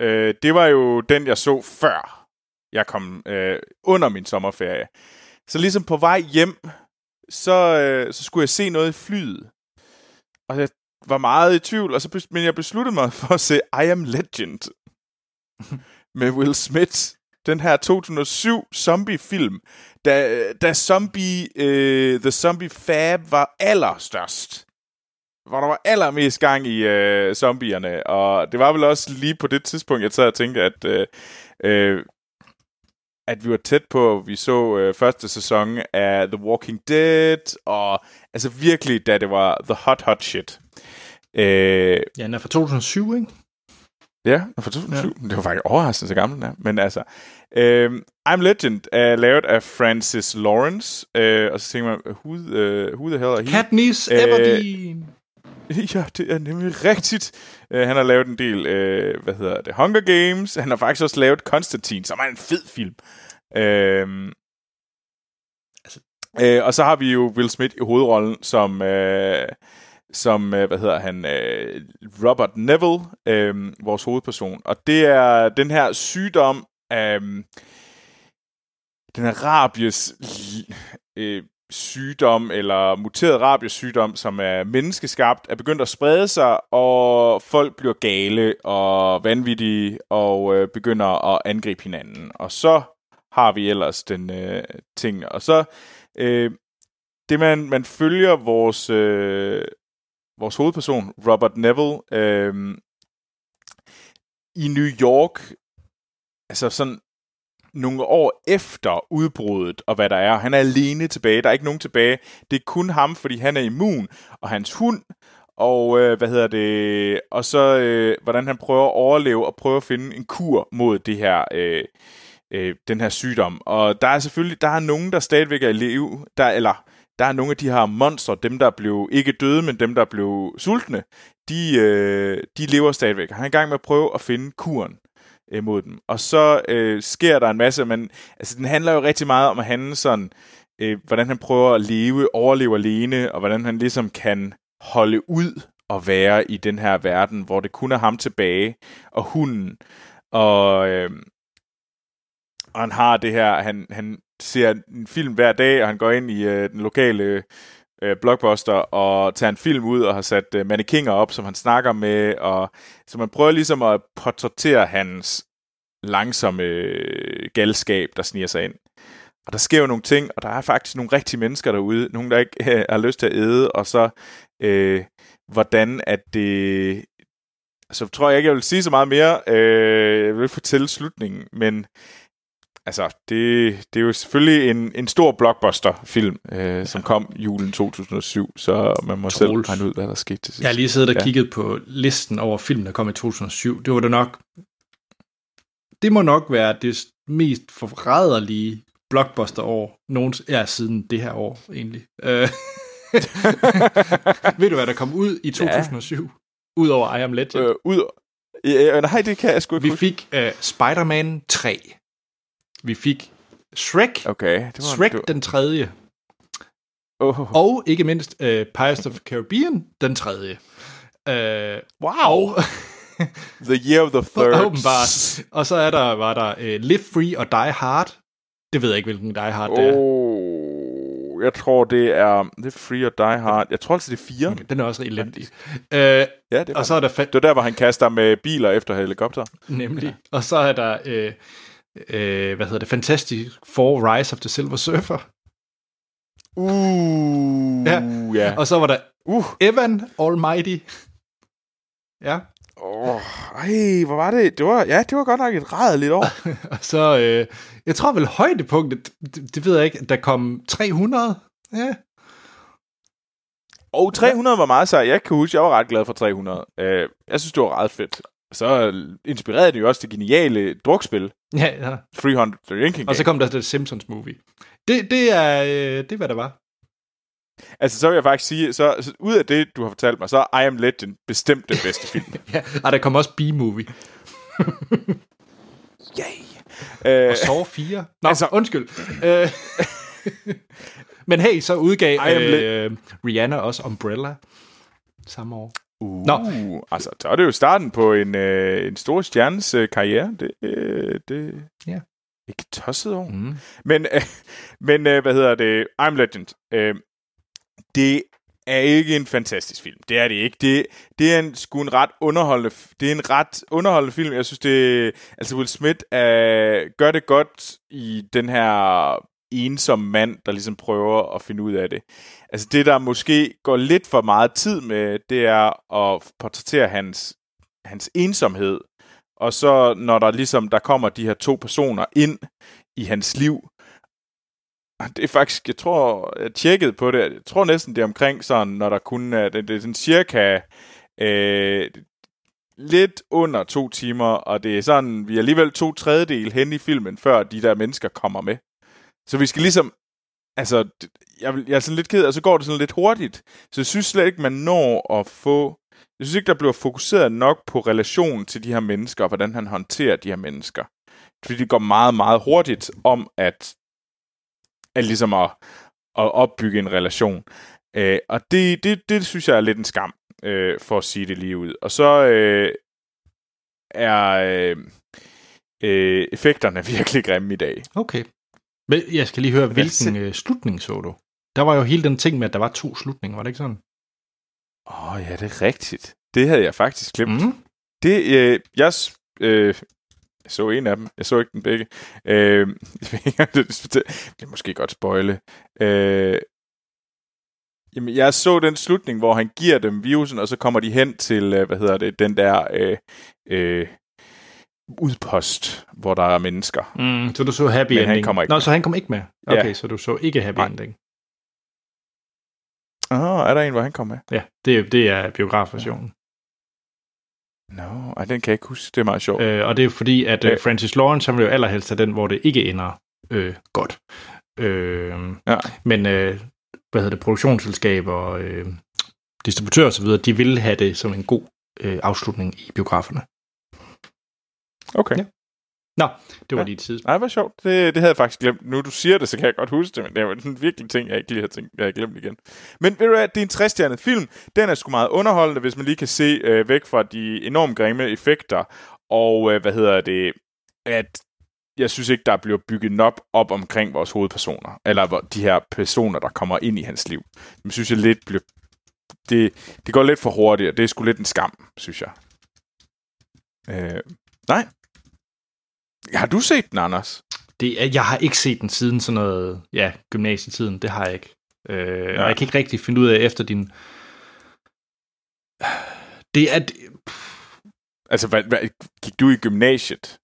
øh, det var jo den, jeg så før jeg kom øh, under min sommerferie. Så ligesom på vej hjem, så, øh, så skulle jeg se noget i flyet. Og jeg var meget i tvivl, og så, men jeg besluttede mig [LAUGHS] for at se I Am Legend [LAUGHS] med Will Smith. Den her 2007 zombie-film, da, da zombie, øh, The Zombie Fab var allerstørst hvor der var allermest gang i øh, zombierne, og det var vel også lige på det tidspunkt, jeg sad og tænkte, at, øh, øh, at vi var tæt på, vi så øh, første sæson af The Walking Dead, og altså virkelig, da det var the hot, hot shit. Øh, Ja, den er fra 2007, ikke? Ja, for 2007. Ja. Det var faktisk overraskende så gammel den er. Men altså, øh, I'm Legend er lavet af Francis Lawrence, øh, og så tænker man, who, uh, who the hell er he? Katniss Øh, Everdeen. [LAUGHS] Ja, det er nemlig rigtigt. Uh, han har lavet en del, uh, hvad hedder det, Hunger Games. Han har faktisk også lavet Constantine, som er en fed film. Uh, altså, uh, og så har vi jo Will Smith i hovedrollen som, uh, som uh, hvad hedder han, uh, Robert Neville, uh, vores hovedperson. Og det er den her sygdom, um, den her rabies øh, sygdom, eller muteret rabiesygdom, som er menneskeskabt, er begyndt at sprede sig, og folk bliver gale og vanvittige, og øh, begynder at angribe hinanden. Og så har vi ellers den øh, ting. Og så, øh, det man, man følger vores, øh, vores hovedperson, Robert Neville, øh, i New York, altså sådan nogle år efter udbruddet og hvad der er. Han er alene tilbage. Der er ikke nogen tilbage. Det er kun ham, fordi han er immun, og hans hund, og øh, hvad hedder det, og så øh, hvordan han prøver at overleve og prøver at finde en kur mod det her øh, øh, den her sygdom. Og der er selvfølgelig der er nogen der stadigvæk er i live, der eller der er nogle af de her monstre, dem der blev ikke døde, men dem der blev sultne, de, øh, de lever stadigvæk. Han er i gang med at prøve at finde kuren øh, mod dem. Og så øh, sker der en masse, men altså, den handler jo rigtig meget om at han sådan, øh, hvordan han prøver at leve, overleve alene, og hvordan han ligesom kan holde ud og være i den her verden, hvor det kun er ham tilbage, og hunden. Og, øh, og han har det her, han, han ser en film hver dag, og han går ind i øh, den lokale øh, blockbuster og tager en film ud og har sat øh, mannekinger op, som han snakker med, og så man prøver ligesom at portrættere hans langsomme øh, galskab, der sniger sig ind. Og der sker jo nogle ting, og der er faktisk nogle rigtige mennesker derude, nogle der ikke øh, har lyst til at æde, og så øh, hvordan at det så tror jeg ikke, jeg vil sige så meget mere. Øh, jeg vil ikke fortælle slutningen, men altså, det, det er jo selvfølgelig en, en stor blockbuster-film, øh, som kom julen 2007, så man må Troels. selv regne ud, hvad der skete til sidst. Jeg har lige siddet og Ja. kigget på listen over film, der kom i 2007. Det var det nok... Det må nok være det mest forræderlige blockbuster-år nogensinde ja, siden det her år, egentlig. Øh, [LAUGHS] Ved du, hvad der kom ud i 2007? Udover I Am Legend. Øh, ud... Ja, nej, det kan jeg sgu ikke Vi huske. fik uh, Spider-Man 3. Vi fik Shrek. Okay, det var... Shrek var, den tredje. oh, Og ikke mindst uh, Pirates of the Caribbean den tredje. Uh, wow! og [LAUGHS] The Year of the Third. åbenbart. Og så er der, var der uh, Live Free og Die Hard. Det ved jeg ikke, hvilken Die Hard det er. Oh, jeg tror, det er... Er Free or Die Hard. Jeg tror altså, det er fire. Den er også elendig. Uh, Ja, det var og så er der fa- Det var der, hvor han kaster med biler efter helikopter. nemlig. Og så er der, øh, øh, hvad hedder det, Fantastic Four Rise of the Silver Surfer. Uh, Ja. ja. Og så var der Uh. Evan Almighty. Ja. Oh, ej, hvor var det? Det var, ja, det var godt nok et rædeligt år. [LAUGHS] Og så, øh, jeg tror vel højdepunktet, det, det ved jeg ikke, der kom 300. Ja. Og 300 var meget sej. Jeg kan huske, jeg var ret glad for 300. Uh, jeg synes, det var ret fedt. Så inspirerede det jo også det geniale drukspil, Ja, ja. 300 Drinking Og så kom der The Simpsons movie. Det, det, er, øh, det er, hvad der var. Altså, så vil jeg faktisk sige, så, så ud af det, du har fortalt mig, så er I Am Legend bestemt den bedste film. [LAUGHS] Ja. Og der kom også B-movie. [LAUGHS] Yay! Uh, Og Saw 4. Nå, Altså- undskyld. Øh, [LAUGHS] Men hey, så udgav I am øh, Rihanna også Umbrella samme år. Uh, Nå. altså, så er det jo starten på en, øh, en stor stjernes øh, karriere. Det, øh, det Ja. ikke tosset over. Mm. Men, øh, men øh, hvad hedder det? I'm Legend. Øh, det er ikke en fantastisk film. Det er det ikke. Det, det er en, sgu en ret underholdende, det er en ret underholdende film. Jeg synes, det altså Will Smith øh, gør det godt i den her ensom mand, der ligesom prøver at finde ud af det. Altså det, der måske går lidt for meget tid med, det er at portrættere hans, hans ensomhed. Og så når der ligesom, der kommer de her to personer ind i hans liv, det er faktisk, jeg tror, jeg tjekkede på det, jeg tror næsten det er omkring sådan, når der kun er, det, det er sådan cirka øh, lidt under to timer, og det er sådan, vi er alligevel to tredjedel hen i filmen, før de der mennesker kommer med. Så vi skal ligesom, altså, jeg, vil- jeg er sådan lidt ked, og så går det sådan lidt hurtigt. Så jeg synes slet ikke, man når at få, jeg synes ikke, der bliver fokuseret nok på relationen til de her mennesker, og hvordan han håndterer de her mennesker. Fordi det går meget, meget hurtigt om at, at ligesom at, at opbygge en relation. Øh, og det, det, det synes jeg er lidt en skam, øh, for at sige det lige ud. Og så øh, er øh, øh, effekterne [LAUGHS] virkelig grimme i dag. Okay. Men jeg skal lige høre, Men hvilken øh, slutning så du? Der var jo hele den ting med, at der var to slutninger, var det ikke sådan? Åh, oh, ja, det er rigtigt. Det havde jeg faktisk glemt. Mm. Det, øh, jeg, øh, jeg så en af dem. Jeg så ikke den begge. Øh, [LAUGHS] det, er måske godt spoile. Øh, jamen, jeg så den slutning, hvor han giver dem virusen, og så kommer de hen til, øh, hvad hedder det, den der øh, øh, udpost, hvor der er mennesker. Mm, så du så Happy Men han Ending? kommer ikke Nå, med. så han kom ikke med? Okay, Ja. så du så ikke Happy Nej. Ending? Åh, oh, er der en, hvor han kommer med? Ja, det, er- det er biografversionen. Nå, no, den kan jeg ikke huske. Det er meget sjovt. Øh, og det er fordi, at øh. Francis Lawrence, han vil jo allerhelst have den, hvor det ikke ender øh, godt. Øh, Ja. Men, øh, hvad hedder det, produktionsselskaber og øh, distributører osv., de vil have det som en god øh, afslutning i biograferne. Okay. Ja. Nå, det var Ja. lige et tidspunkt. Nej, hvor sjovt. Det, det havde jeg faktisk glemt. Nu du siger det, så kan jeg godt huske det, men det var en virkelig ting, jeg ikke lige havde tænkt, jeg havde glemt igen. Men ved du hvad, det er en træstjernet film. Den er sgu meget underholdende, hvis man lige kan se øh, væk fra de enormt grimme effekter. Og øh, hvad hedder det, at jeg synes ikke, der bliver bygget op op omkring vores hovedpersoner. Eller de her personer, der kommer ind i hans liv. Men synes jeg lidt bliver... Det, det går lidt for hurtigt, og det er sgu lidt en skam, synes jeg. Øh, nej. Har du set den, Anders? Det er, jeg har ikke set den siden sådan noget, ja, gymnasietiden, det har jeg ikke. Øh, ja. Og jeg kan ikke rigtig finde ud af efter din... Det er... Altså, hvad, hvad, gik du i gymnasiet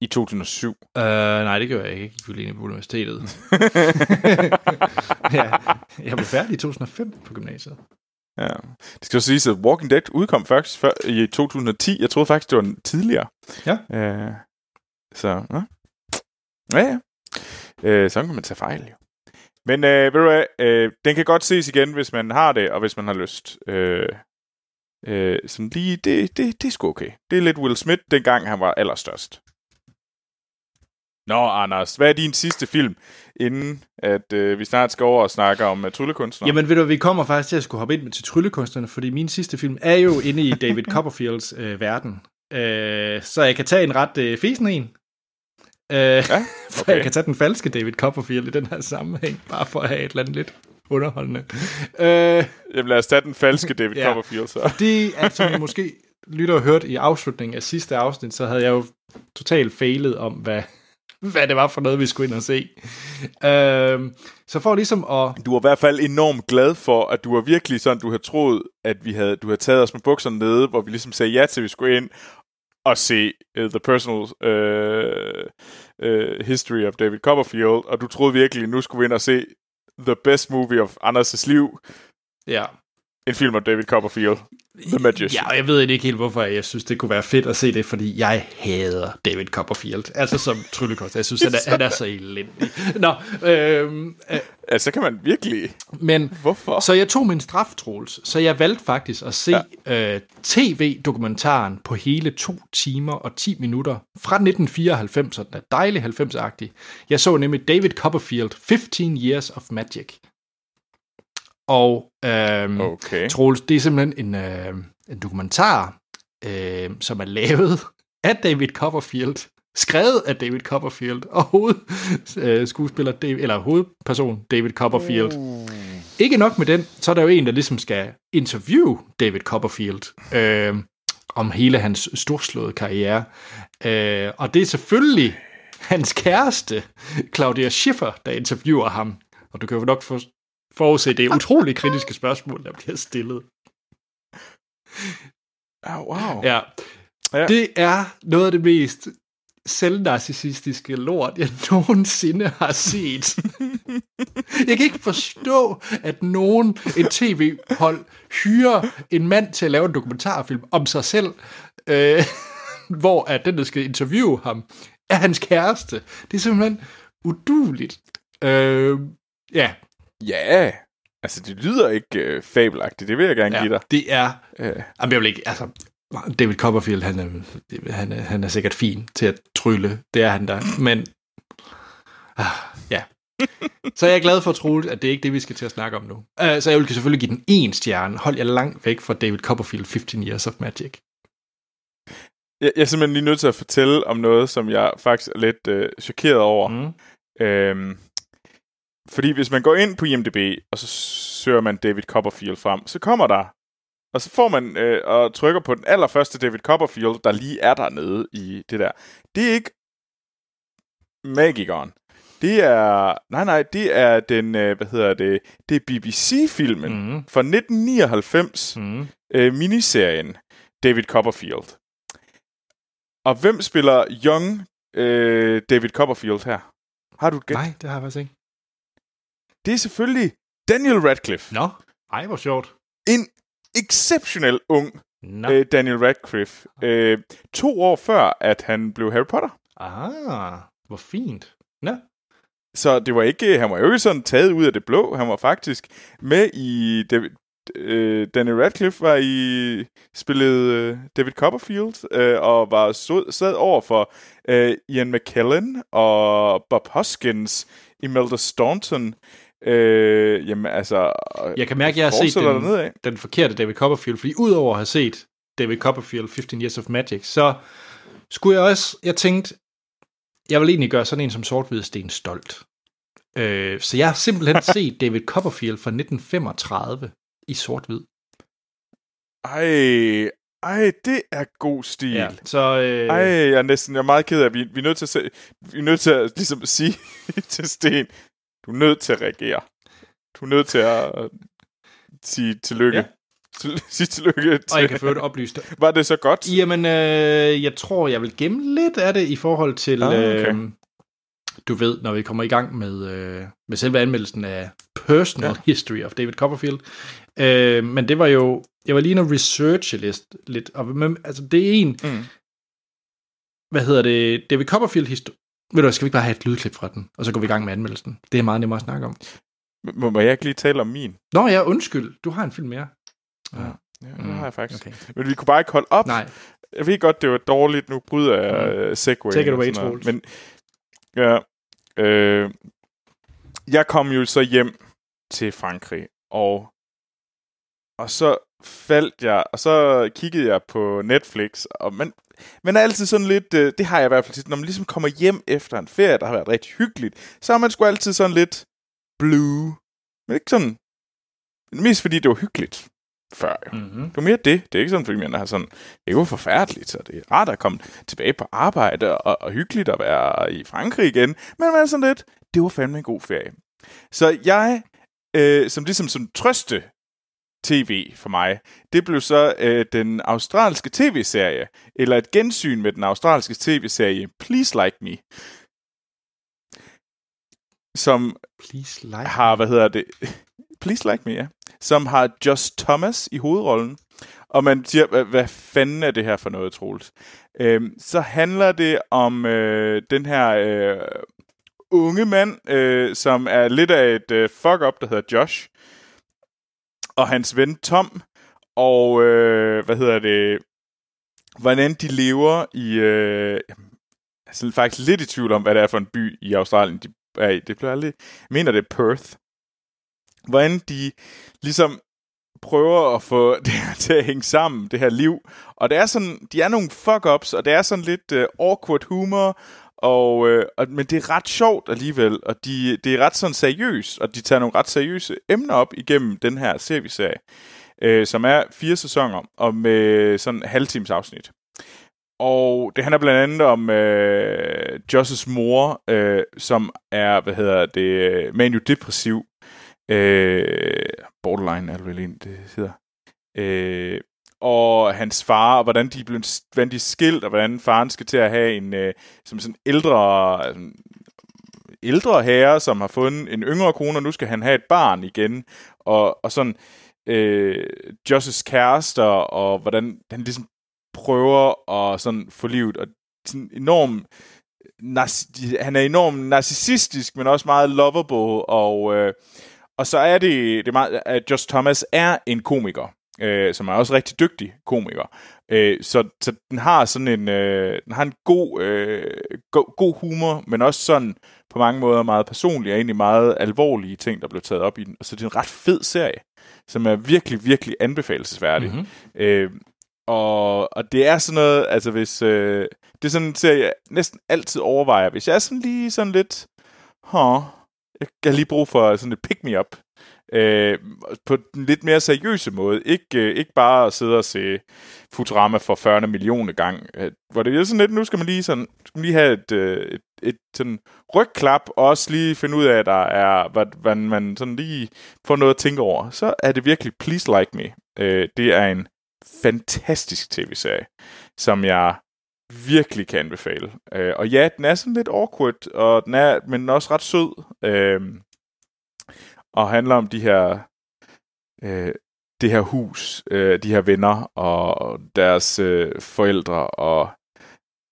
i 2007? Uh, nej, det gør jeg ikke. Jeg gik ind på universitetet. [LAUGHS] ja, jeg blev færdig i 2005 på gymnasiet. Ja. Det skal jo siges, at Walking Dead udkom faktisk før, i 2010. Jeg troede faktisk, det var tidligere. Ja. Uh, så, ja. Ja, ja. Uh, så kan man tage fejl, jo. Men uh, ved du hvad, uh, den kan godt ses igen, hvis man har det, og hvis man har lyst. Uh, uh, sådan lige, det, det, det er sgu okay. Det er lidt Will Smith, dengang han var allerstørst. Nå, Anders, hvad er din sidste film, inden at øh, vi snart skal over og snakke om uh, tryllekunstnere? Jamen ved du, vi kommer faktisk til at skulle hoppe ind til tryllekunstnerne, fordi min sidste film er jo inde i David [LAUGHS] Copperfields øh, verden. Øh, så jeg kan tage en ret øh, fesen en. Øh, ja, [LAUGHS] okay. For jeg kan tage den falske David Copperfield i den her sammenhæng, bare for at have et eller andet lidt underholdende. Øh, Jamen lad os tage den falske David ja, Copperfield så. Fordi, at, som I måske lytter og hørt i afslutningen af sidste afsnit, så havde jeg jo totalt fejlet om, hvad hvad det var for noget, vi skulle ind og se. Øh, så for ligesom at... Du var i hvert fald enormt glad for, at du var virkelig sådan, du havde troet, at vi havde, du havde taget os med bukserne nede, hvor vi ligesom sagde ja til, at vi skulle ind at se uh, The Personal uh, uh, History of David Copperfield, og du troede virkelig, at nu skulle vi ind og se The Best Movie of Anders' liv. Ja. En film om David Copperfield. The Magician. Ja, og jeg ved ikke helt, hvorfor jeg synes, det kunne være fedt at se det, fordi jeg hader David Copperfield. Altså som tryllekost. Jeg synes, han er, han er så elendig. Nå, øhm, øh, altså kan man virkelig... Men, hvorfor? Så jeg tog min straf, Troels. Så jeg valgte faktisk at se ja. øh, tv-dokumentaren på hele to timer og 10 minutter fra 1994, så den er dejlig 90-agtig. Jeg så nemlig David Copperfield, 15 Years of Magic. Og øhm, okay. Troels, det er simpelthen en, øh, en dokumentar, øh, som er lavet af David Copperfield, skrevet af David Copperfield, og hoved, øh, skuespiller, David, eller hovedperson David Copperfield. Uh. Ikke nok med den, så er der jo en, der ligesom skal interviewe David Copperfield øh, om hele hans storslåede karriere. Øh, og det er selvfølgelig hans kæreste, Claudia Schiffer, der interviewer ham. Og du kan jo nok for, forudse det [LAUGHS] utrolig kritiske spørgsmål, der bliver stillet. Oh, wow. Ja. ja. Det er noget af det mest selvnarcissistiske lort, jeg [LAUGHS] nogensinde har set. [LAUGHS] jeg kan ikke forstå, at nogen, en tv-hold, hyrer en mand til at lave en dokumentarfilm om sig selv, øh, hvor at den, der skal interviewe ham, er hans kæreste. Det er simpelthen uduligt. Øh, ja, Ja, altså det lyder ikke øh, fabelagtigt, det vil jeg gerne ja, give dig. det er... Øh. Jamen, jeg vil ikke... Altså, David Copperfield, han er, han, er, han er sikkert fin til at trylle. Det er han der. Men... Ah, ja. så jeg er glad for at tro, at det er ikke det, vi skal til at snakke om nu. Uh, så jeg vil selvfølgelig give den en stjerne. Hold jer langt væk fra David Copperfield 15 Years of Magic. Jeg, jeg er simpelthen lige nødt til at fortælle om noget, som jeg faktisk er lidt øh, chokeret over. Mm. Øhm, fordi hvis man går ind på IMDb, og så søger man David Copperfield frem, så kommer der, og så får man øh, og trykker på den allerførste David Copperfield, der lige er dernede i det der. Det er ikke magikeren. Det er, nej nej, det er den, øh, hvad hedder det, det er BBC-filmen mm. fra 1999, mm. øh, miniserien David Copperfield. Og hvem spiller Young øh, David Copperfield her? Har du et gæt? Nej, det har jeg faktisk ikke det er selvfølgelig Daniel Radcliffe. Nå, ej, hvor sjovt. En exceptionel ung no. øh, Daniel Radcliffe. Øh, to år før, at han blev Harry Potter. Ah, hvor fint. Nå. Så det var ikke, han var jo ikke sådan taget ud af det blå. Han var faktisk med i David, øh, Daniel Radcliffe var i spillet øh, David Copperfield øh, og var stod, sad over for øh, Ian McKellen og Bob Hoskins, Imelda Staunton, Øh, jamen altså... Jeg kan mærke, at jeg har set den, den forkerte David Copperfield, fordi udover at have set David Copperfield 15 Years of Magic, så skulle jeg også, jeg tænkte, jeg vil egentlig gøre sådan en som sort sten stolt. Øh, så jeg har simpelthen [LAUGHS] set David Copperfield fra 1935 i sort-hvid. Ej, ej, det er god stil. Ja, så, øh... Ej, jeg er næsten jeg er meget ked af, vi, vi er nødt til at, se, vi er nødt til at ligesom, sige [LAUGHS] til Sten, du er nødt til at reagere. Du er nødt til at sige tillykke. Ja. Til- [LAUGHS] Sig tillykke til. Og jeg kan få det oplyst. [LAUGHS] Var det så godt? Jamen, øh, jeg tror, jeg vil gemme lidt af det i forhold til, Ah, okay. øh, du ved, når vi kommer i gang med, øh, med selve anmeldelsen af Personal Ja. History of David Copperfield. Øh, men det var jo, jeg var lige inde og researche lidt, lidt og, men, altså det er en, Mm. hvad hedder det, David Copperfield historie. Ved du skal vi ikke bare have et lydklip fra den, og så går vi i gang med anmeldelsen? Det er meget nemmere at snakke om. Må, må jeg ikke lige tale om min? Nå ja, undskyld, du har en film mere. Ja. Ja, det har jeg faktisk. Okay. Men vi kunne bare ikke holde op. Nej, Jeg ved godt, det var dårligt. Nu bryder jeg mm. segway. Take it away. Troels. Men ja, øh, jeg kom jo så hjem til Frankrig, og, og så faldt jeg, og så kiggede jeg på Netflix, og man, man er altid sådan lidt, øh, det har jeg i hvert fald tit, når man ligesom kommer hjem efter en ferie, der har været rigtig hyggeligt, så er man sgu altid sådan lidt blue. Men ikke sådan, mest fordi det var hyggeligt før jo. mm-hmm. Det var mere det. Det er ikke sådan, fordi man har sådan, det var forfærdeligt, så det er rart at komme tilbage på arbejde, og, og hyggeligt at være i Frankrig igen. Men man er sådan lidt, det var fandme en god ferie. Så jeg, øh, som ligesom som trøste tv for mig, det blev så øh, den australske tv-serie, eller et gensyn med den australske tv-serie Please Like Me, som Please like. har, hvad hedder det, [LAUGHS] Please Like Me, ja, som har Just Thomas i hovedrollen. Og man siger, hvad, hvad fanden er det her for noget, Troels? Øhm, så handler det om øh, den her øh, unge mand, øh, som er lidt af et øh, fuck-up, der hedder Josh. Og hans ven Tom. Og øh, hvad hedder det? Hvordan de lever i... Øh, jeg er faktisk lidt i tvivl om, hvad det er for en by i Australien, de er i. Det bliver aldrig... Jeg mener, det er Perth. Hvordan de ligesom prøver at få [LAUGHS] det her til at hænge sammen, det her liv. Og det er sådan, de er nogle fuck-ups, og det er sådan lidt uh, awkward humor, og, øh, og, men det er ret sjovt alligevel, og de, det er ret sådan seriøst, og de tager nogle ret seriøse emner op igennem den her serie øh, som er fire sæsoner, og med sådan en halvtimes afsnit. Og det handler blandt andet om øh, Josses mor, øh, som er, hvad hedder det, maniodepressiv. Øh, borderline er det vel en, det hedder. Øh, og hans far, og hvordan de blev, hvordan de er skilt, og hvordan faren skal til at have en øh, som sådan ældre, øh, ældre herre, som har fundet en yngre kone, og nu skal han have et barn igen. Og, og sådan øh, Josses kærester, og hvordan han ligesom prøver at sådan få livet, og sådan enorm han er enormt narcissistisk, men også meget lovable, og, øh, og så er det, det er meget, at Josh Thomas er en komiker, øh, som er også rigtig dygtig komiker. Øh, så, så den har sådan en, øh, den har en god, øh, go, god humor, men også sådan på mange måder meget personlig, og egentlig meget alvorlige ting, der blev taget op i den. Så det er en ret fed serie, som er virkelig, virkelig anbefalesværdig. Mm-hmm. Øh, og, og det er sådan noget, altså hvis, øh, det er sådan en serie, jeg næsten altid overvejer, hvis jeg er sådan lige sådan lidt, huh, jeg kan lige brug for sådan et pick-me-up, øh, på den lidt mere seriøse måde, ikke, øh, ikke bare at sidde og se Futurama for 40 millioner gang, øh, hvor det er sådan lidt, nu skal man lige, sådan, skal man lige have et, øh, et, et sådan rygklap, og også lige finde ud af, at der er, hvad, hvad man sådan lige får noget at tænke over, så er det virkelig Please Like Me. Øh, det er en fantastisk tv-serie, som jeg virkelig kan anbefale. Øh, og ja, den er sådan lidt awkward, og den er, men den er også ret sød. Øh, og handler om de her øh, det her hus, øh, de her venner og deres øh, forældre, og,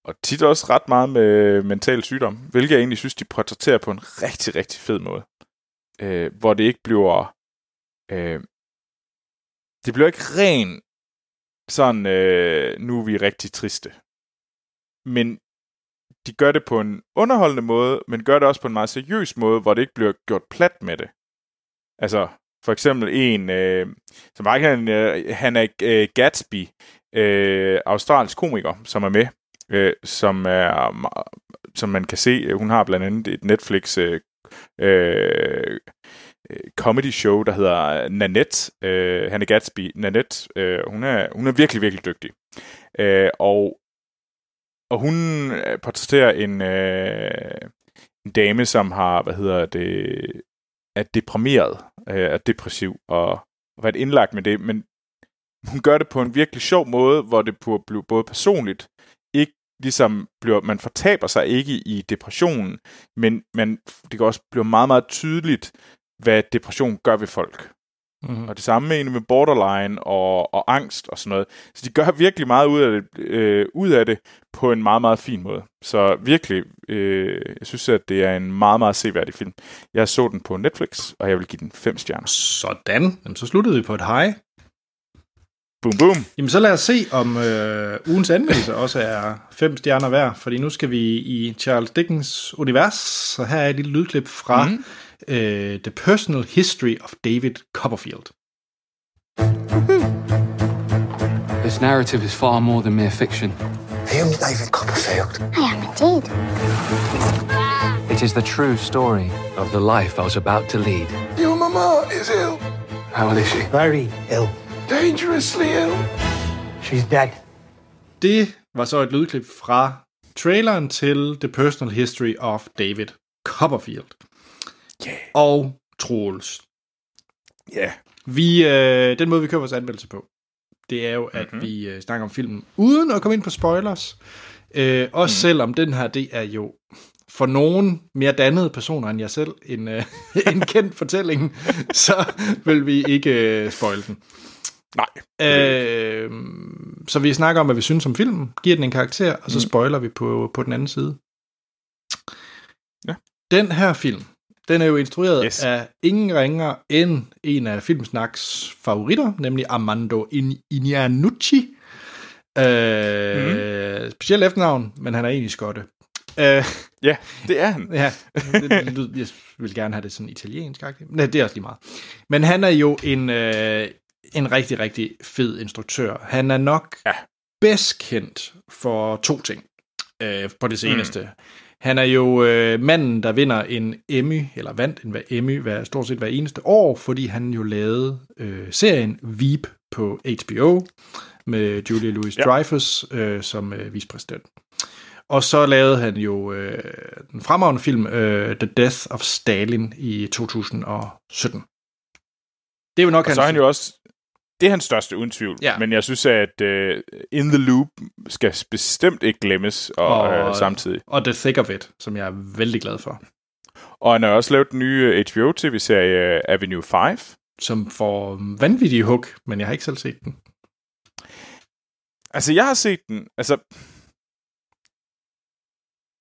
og tit også ret meget med mental sygdom, hvilket jeg egentlig synes, de portrætterer på en rigtig, rigtig fed måde. Øh, hvor det ikke bliver... Øh, det bliver ikke ren sådan, øh, nu er vi rigtig triste. Men de gør det på en underholdende måde, men gør det også på en meget seriøs måde, hvor det ikke bliver gjort plat med det. Altså, for eksempel en, øh, som ikke han, øh, han er øh, Gatsby, øh, australsk komiker, som er med, øh, som er, som man kan se, hun har blandt andet et Netflix øh, øh, øh comedy show, der hedder Nanette. Øh, han er Gatsby. Nanette, øh, hun, er, hun er virkelig, virkelig dygtig. Øh, og, og hun øh, portrætterer en, øh, en dame, som har, hvad hedder det, er deprimeret, øh, er depressiv og, og været indlagt med det, men hun gør det på en virkelig sjov måde, hvor det bliver både personligt, ikke ligesom bliver, man fortaber sig ikke i depressionen, men man, det kan også blive meget, meget tydeligt, hvad depression gør ved folk. Mm-hmm. Og det samme med med borderline og, og angst og sådan noget. Så de gør virkelig meget ud af det, øh, ud af det på en meget, meget fin måde. Så virkelig, øh, jeg synes, at det er en meget, meget seværdig film. Jeg så den på Netflix, og jeg vil give den fem stjerner. Sådan. Jamen, så sluttede vi på et hej. Boom, boom. Jamen, så lad os se, om øh, ugens anmeldelse [LAUGHS] også er fem stjerner værd, fordi nu skal vi i Charles Dickens univers, så her er et lille lydklip fra mm. Uh, The Personal History of David Copperfield. This narrative is far more than mere fiction. Are you David Copperfield? I am indeed. It is the true story of the life I was about to lead. Your mama is ill. How old is she? Very ill. Dangerously ill. She's dead. Det var så et lydklip fra traileren til The Personal History of David Copperfield. Yeah. Og Troels. Ja. Yeah. Vi, øh, den måde, vi kører vores anmeldelse på, det er jo, at mm-hmm. vi øh, snakker om filmen uden at komme ind på spoilers. Øh, også mm. selvom den her, det er jo for nogen mere dannede personer end jeg selv en, øh, [LAUGHS] en kendt fortælling, så vil vi ikke øh, spoil den. Nej. Øh, så vi snakker om, hvad vi synes om filmen, giver den en karakter, og så mm. spoiler vi på, på den anden side. Ja. Den her film, den er jo instrueret yes. af ingen ringer end en af Filmsnaks favoritter, nemlig Armando Iannucci. Øh, mm. Specielt efternavn, men han er egentlig skotte. Øh, ja, det er han. [LAUGHS] ja, det, jeg vil gerne have det sådan italiensk. Nej, det er også lige meget. Men han er jo en, øh, en rigtig, rigtig fed instruktør. Han er nok ja. bedst kendt for to ting øh, på det seneste. Mm. Han er jo øh, manden, der vinder en Emmy, eller vandt en Emmy hver, stort set hver eneste år, fordi han jo lavede øh, serien Veep på HBO med Julia Louis-Dreyfus ja. øh, som øh, vicepræsident. Og så lavede han jo øh, den fremragende film øh, The Death of Stalin i 2017. Det er jo nok og hans... så er han jo også det er hans største uden tvivl. Ja. Men jeg synes, at uh, In the Loop skal bestemt ikke glemmes og, og, uh, samtidig. Og The Thick of It, som jeg er vældig glad for. Og han har også lavet den nye HBO-tv-serie uh, Avenue 5. Som får vanvittige hook, men jeg har ikke selv set den. Altså, jeg har set den. Altså,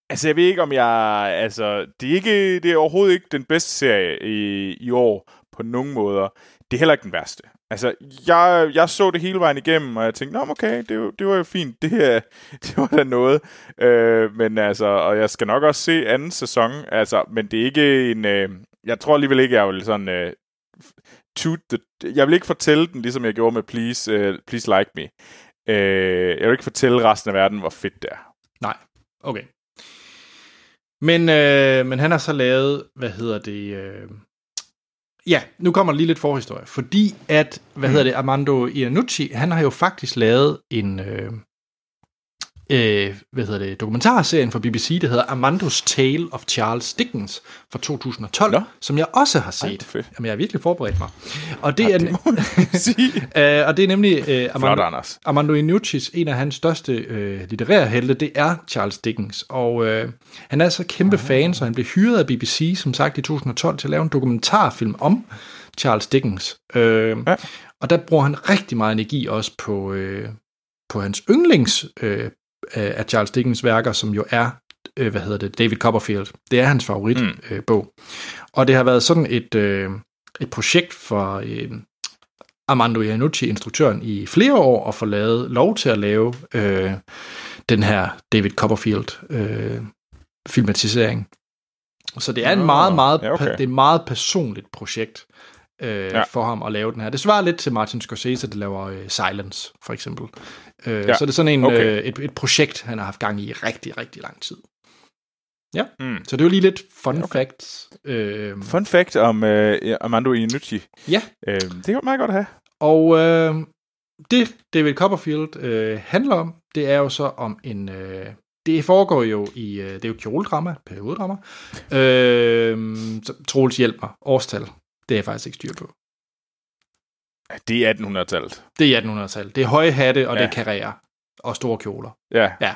Altså, jeg ved ikke, om jeg... Altså, det er, ikke, det er overhovedet ikke den bedste serie i, i år på nogen måder. Det er heller ikke den værste. Altså, jeg, jeg så det hele vejen igennem, og jeg tænkte, Nå, okay, det, det var jo fint, det, her, [LAUGHS] det var da noget. Øh, men altså, og jeg skal nok også se anden sæson, altså, men det er ikke en... Øh, jeg tror alligevel ikke, jeg vil sådan... Øh, toot the, jeg vil ikke fortælle den, ligesom jeg gjorde med Please, øh, Please Like Me. Øh, jeg vil ikke fortælle resten af verden, hvor fedt det er. Nej, okay. Men, øh, men han har så lavet, hvad hedder det... Øh, ja, nu kommer lige lidt forhistorie. Fordi at, hvad mm. hedder det, Armando Iannucci, han har jo faktisk lavet en... Øh, øh, hvad hedder det, dokumentarserien fra BBC, der hedder Amandos Tale of Charles Dickens fra 2012, Nå. som jeg også har set. Ej, Jamen, jeg har virkelig forberedt mig. Og det, ja, er, det [LAUGHS] [LAUGHS] øh, og det er nemlig øh, Armando, Flot, Armando Iannucci's, en af hans største øh, litterære helte, det er Charles Dickens. Og øh, han er så kæmpe Aha. fan, så han blev hyret af BBC, som sagt, i 2012 til at lave en dokumentarfilm om Charles Dickens. Øh, ja. Og der bruger han rigtig meget energi også på, øh, på hans yndlings øh, af Charles Dickens værker, som jo er, øh, hvad hedder det, David Copperfield. Det er hans favoritbog. Mm. Øh, bog. og det har været sådan et, øh, et projekt for øh, Armando Iannucci, instruktøren, i flere år at få lavet lov til at lave øh, den her David Copperfield øh, filmatisering. Så det er en meget, meget, ja, okay. det er et meget personligt projekt øh, ja. for ham at lave den her. Det svarer lidt til Martin Scorsese, der laver øh, Silence, for eksempel. Øh, ja. Så det er sådan en, okay. øh, et, et projekt, han har haft gang i rigtig, rigtig lang tid. Ja, mm. så det var lige lidt fun okay. facts. Øh, fun fact om øh, Armando Iannucci. Ja. Øh, det er meget godt have. Og øh, det David Copperfield øh, handler om, det er jo så om en... Øh, det foregår jo i... Øh, det er jo kjoledrama, periodedrama. Øh, Troels hjælp mig. Årstal. Det er jeg faktisk ikke styr på. Det er 1800-tallet. Det er 1800-tallet. Det er høje hatte, og ja. Ja. det er karriere. Og store kjoler. Ja, Ja.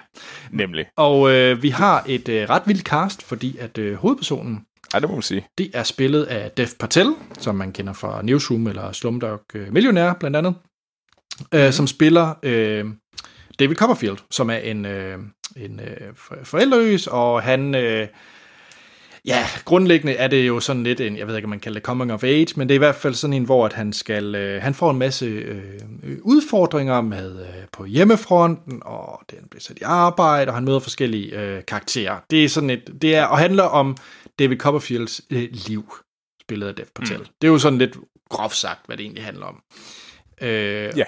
nemlig. Og øh, vi har et øh, ret vildt cast, fordi at øh, hovedpersonen, Ej, det må man sige. det er spillet af Dev Patel, som man kender fra Newsroom eller Slumdog øh, Millionær blandt andet, øh, som spiller øh, David Copperfield, som er en, øh, en øh, for- forældreløs, og han... Øh, Ja, grundlæggende er det jo sådan lidt en, jeg ved ikke, om man kalder det coming of age, men det er i hvert fald sådan en, hvor at han skal, øh, han får en masse øh, udfordringer med øh, på hjemmefronten, og den bliver sat i arbejde, og han møder forskellige øh, karakterer. Det er sådan et, det er, og handler om David Copperfields øh, liv, spillet af Dev Patel. Mm. Det er jo sådan lidt groft sagt, hvad det egentlig handler om. Øh, Ja.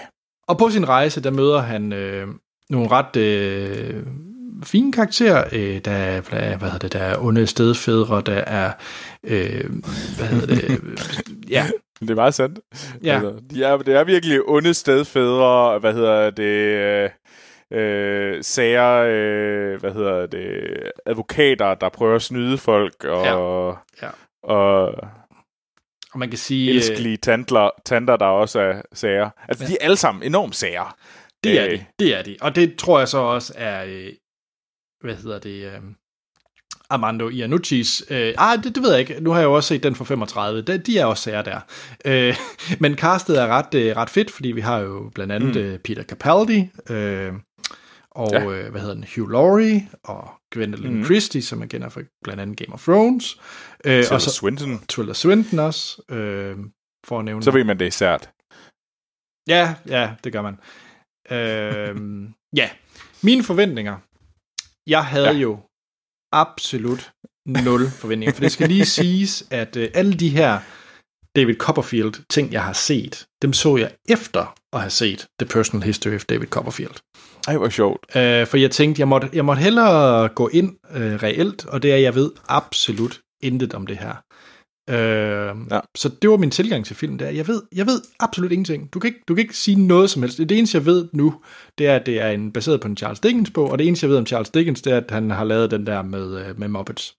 Og på sin rejse, der møder han øh, nogle ret øh, fine karakterer. Øh, der, er, hvad hedder det, der er onde stedfædre, der er, øh, hvad hedder det, [LAUGHS] ja, Det er meget sandt. Ja. Altså, de er, det er virkelig onde stedfædre, hvad hedder det, øh, øh, sager, øh, hvad hedder det, advokater, der prøver at snyde folk, og, Ja. og og man kan sige, øh, elskelige tantler, tanter, der også er sager. Altså, ja. de er alle sammen enormt sager. det er Øh, de, det er de. Og det tror jeg så også er, hvad hedder det, øh, Armando Iannucci's, øh, ah, det, det ved jeg ikke, nu har jeg jo også set den fra 35, de, de er også sager der. Øh, [LAUGHS] men castet er ret, øh, ret fedt, fordi vi har jo blandt andet mm. øh, Peter Capaldi, øh, og ja. Øh, hvad hedder den, Hugh Laurie, og Gwendolyn mm. Christie, som man kender fra blandt andet Game of Thrones. Øh, Tilda og så Swinton. Tilda Swinton også, øh, for at nævne Så ved man, det er sært. Ja, ja, det gør man. øhm, [LAUGHS] ja, mine forventninger. Jeg havde ja. Jo absolut nul forventninger, for det skal lige siges, at øh, alle de her David Copperfield ting, jeg har set, dem så jeg efter at have set The Personal History of David Copperfield. Ej, hvor sjovt. Øh, for jeg tænkte, jeg måtte, jeg måtte hellere gå ind øh, reelt, og det er, jeg ved absolut intet om det her. Øh, ja. Så det var min tilgang til filmen, der. Jeg ved, jeg ved absolut ingenting. Du kan, ikke, du kan ikke sige noget som helst. Det eneste, jeg ved nu, det er, at det er en, baseret på en Charles Dickens bog, og det eneste, jeg ved om Charles Dickens, det er, at han har lavet den der med, øh, med Muppets.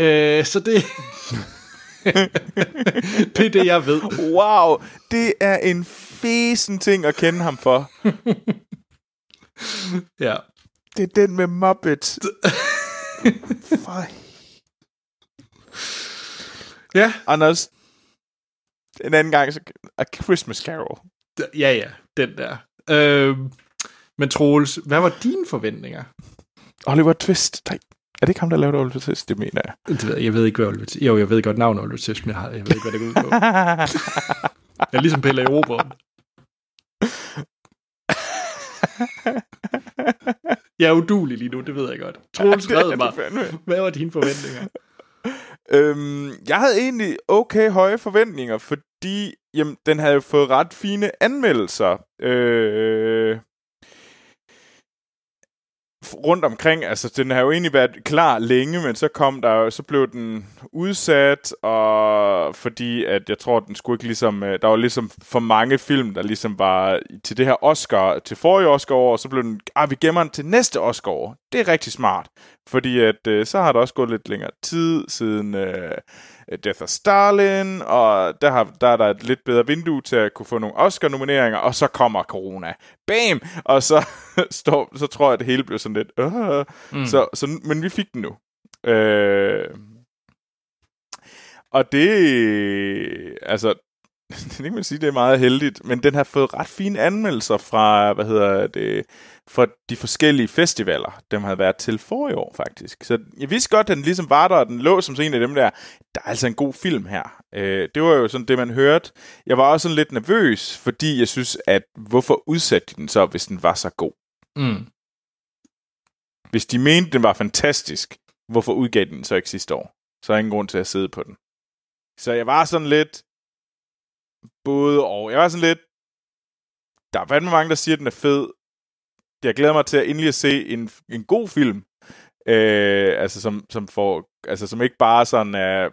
Øh, så det... [LAUGHS] det er det, jeg ved. Wow, det er en fesen ting at kende ham for. [LAUGHS] Ja. Det er den med Muppets. [LAUGHS] For Ja. Anders, en anden gang, så A Christmas Carol. Ja, ja, den der. Øh, men Troels, hvad var dine forventninger? Oliver Twist. Nej, er det ikke ham, der lavede Oliver Twist? Det mener jeg. Det ved jeg, jeg ved ikke, hvad Oliver Twist... Jo, jeg ved godt navnet Oliver Twist, men jeg, har, jeg ved ikke, hvad det går ud på. [LAUGHS] Jeg er ligesom Pelle i Roberen. Jeg er udulig lige nu, det ved jeg godt. Troels, Det er red du mig. Hvad var dine forventninger? Øhm, jeg havde egentlig okay høje forventninger, fordi jamen, den havde jo fået ret fine anmeldelser. Øh, rundt omkring, altså den har jo egentlig været klar længe, men så kom der så blev den udsat, og fordi at jeg tror, den skulle ikke ligesom, øh, der var ligesom for mange film, der ligesom var til det her Oscar, til forrige Oscar-år, og så blev den, ah, vi gemmer den til næste Oscar-år. Det er rigtig smart, fordi at øh, så har der også gået lidt længere tid siden øh, Death of Stalin, og der, har, der er der et lidt bedre vindue til at kunne få nogle Oscar-nomineringer, og så kommer corona. Bam! Og så, [LAUGHS] står, så tror jeg, at det hele blev sådan lidt... Øh. Mm. Så, så, men vi fik den nu. Øh, og det... Altså, [LAUGHS] det kan man sige, det er meget heldigt, men den har fået ret fine anmeldelser fra, hvad hedder det, fra de forskellige festivaler, dem havde været til for i år, faktisk. Så jeg vidste godt, at den ligesom var der, og den lå som sådan en af dem der, der er altså en god film her. Øh, det var jo sådan det, man hørte. Jeg var også sådan lidt nervøs, fordi jeg synes, at hvorfor udsatte de den så, hvis den var så god? Mm. Hvis de mente, den var fantastisk, hvorfor udgav de den så ikke sidste år? Så er ingen grund til at sidde på den. Så jeg var sådan lidt både og. Jeg var sådan lidt, der er fandme mange, der siger, at den er fed. Jeg glæder mig til at endelig at se en, en god film. Øh, altså, som, som, får, altså, som ikke bare sådan er,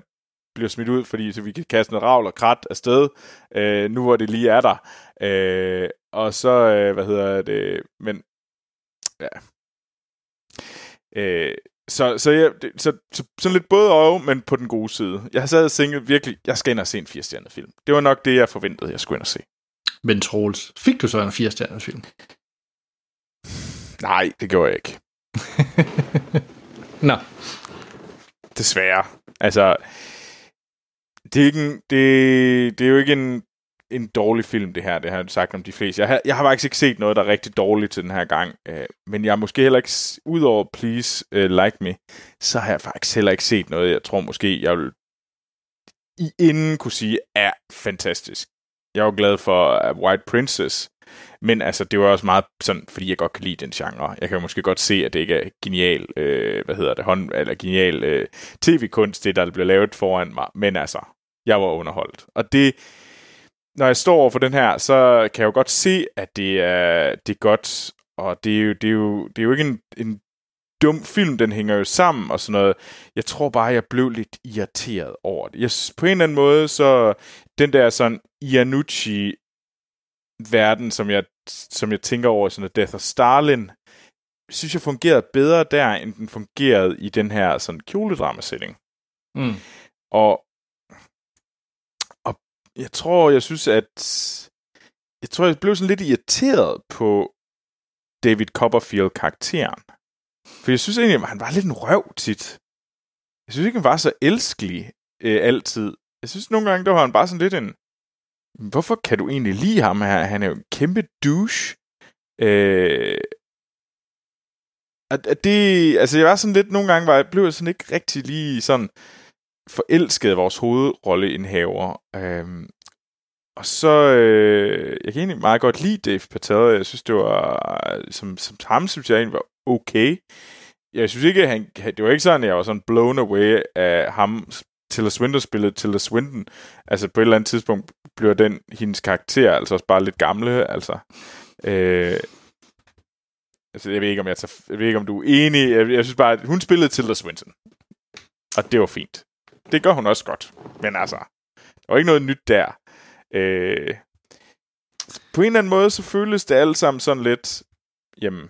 bliver smidt ud, fordi så vi kan kaste noget ravl og krat afsted, øh, nu hvor det lige er der. Øh, og så, øh, hvad hedder det, men, ja. Øh, så, så, jeg, det, så, så, sådan lidt både og, men på den gode side. Jeg har sad og tænkt virkelig, jeg skal ind og se en 4 film. Det var nok det, jeg forventede, jeg skulle ind og se. Men Troels, fik du så en 4 film? Nej, det gjorde jeg ikke. Nå, Desværre. Altså, det er, ikke en, det, det er jo ikke en, en dårlig film, det her. Det har jeg sagt om de fleste. Jeg har, jeg har faktisk ikke set noget, der er rigtig dårligt til den her gang. Øh, men jeg har måske heller ikke, udover Please uh, Like Me, så har jeg faktisk heller ikke set noget, jeg tror måske, jeg vil i inden kunne sige, er fantastisk. Jeg er jo glad for White Princess, men altså, det var også meget sådan, fordi jeg godt kan lide den genre. Jeg kan jo måske godt se, at det ikke er genial, øh, hvad hedder det, hånd, eller genial øh, tv-kunst, det der blev lavet foran mig. Men altså, jeg var underholdt. Og det, når jeg står over for den her, så kan jeg jo godt se, at det er, det er godt, og det er jo, det er jo, det er jo ikke en, en dum film, den hænger jo sammen og sådan noget. Jeg tror bare, jeg blev lidt irriteret over det. Jeg, på en eller anden måde, så den der sådan Iannucci verden, som jeg, som jeg tænker over, sådan noget Death of Stalin, synes jeg fungerede bedre der, end den fungerede i den her sådan kjoledrama-setting. mm. Og, og jeg tror, jeg synes, at jeg tror, jeg blev sådan lidt irriteret på David Copperfield-karakteren. For jeg synes egentlig, at han var lidt en røv tit. Jeg synes ikke, han var så elskelig øh, altid. Jeg synes nogle gange, der var han bare sådan lidt en... Hvorfor kan du egentlig lide ham her? Han er jo en kæmpe douche. Øh, at, at det, altså jeg var sådan lidt, nogle gange var jeg, blev jeg sådan ikke rigtig lige sådan forelsket af vores hovedrolleindhaver. Øh, og så, øh, jeg kan egentlig meget godt lide Dave Patel. Jeg synes, det var, som, som ham synes jeg egentlig var okay. Jeg synes ikke, at han, det var ikke sådan, at jeg var sådan blown away af ham, Tilda Swinton spillede Tilda Swinton. Altså på et eller andet tidspunkt bliver den, hendes karakter, altså også bare lidt gamle, altså. Øh, altså jeg ved ikke, om jeg, tager, jeg ved ikke, om du er enig. Jeg, jeg synes bare, at hun spillede Tilda Swinton. Og det var fint. Det gør hun også godt. Men altså, der var ikke noget nyt der. Øh, på en eller anden måde, så føles det alt sammen sådan lidt, jamen,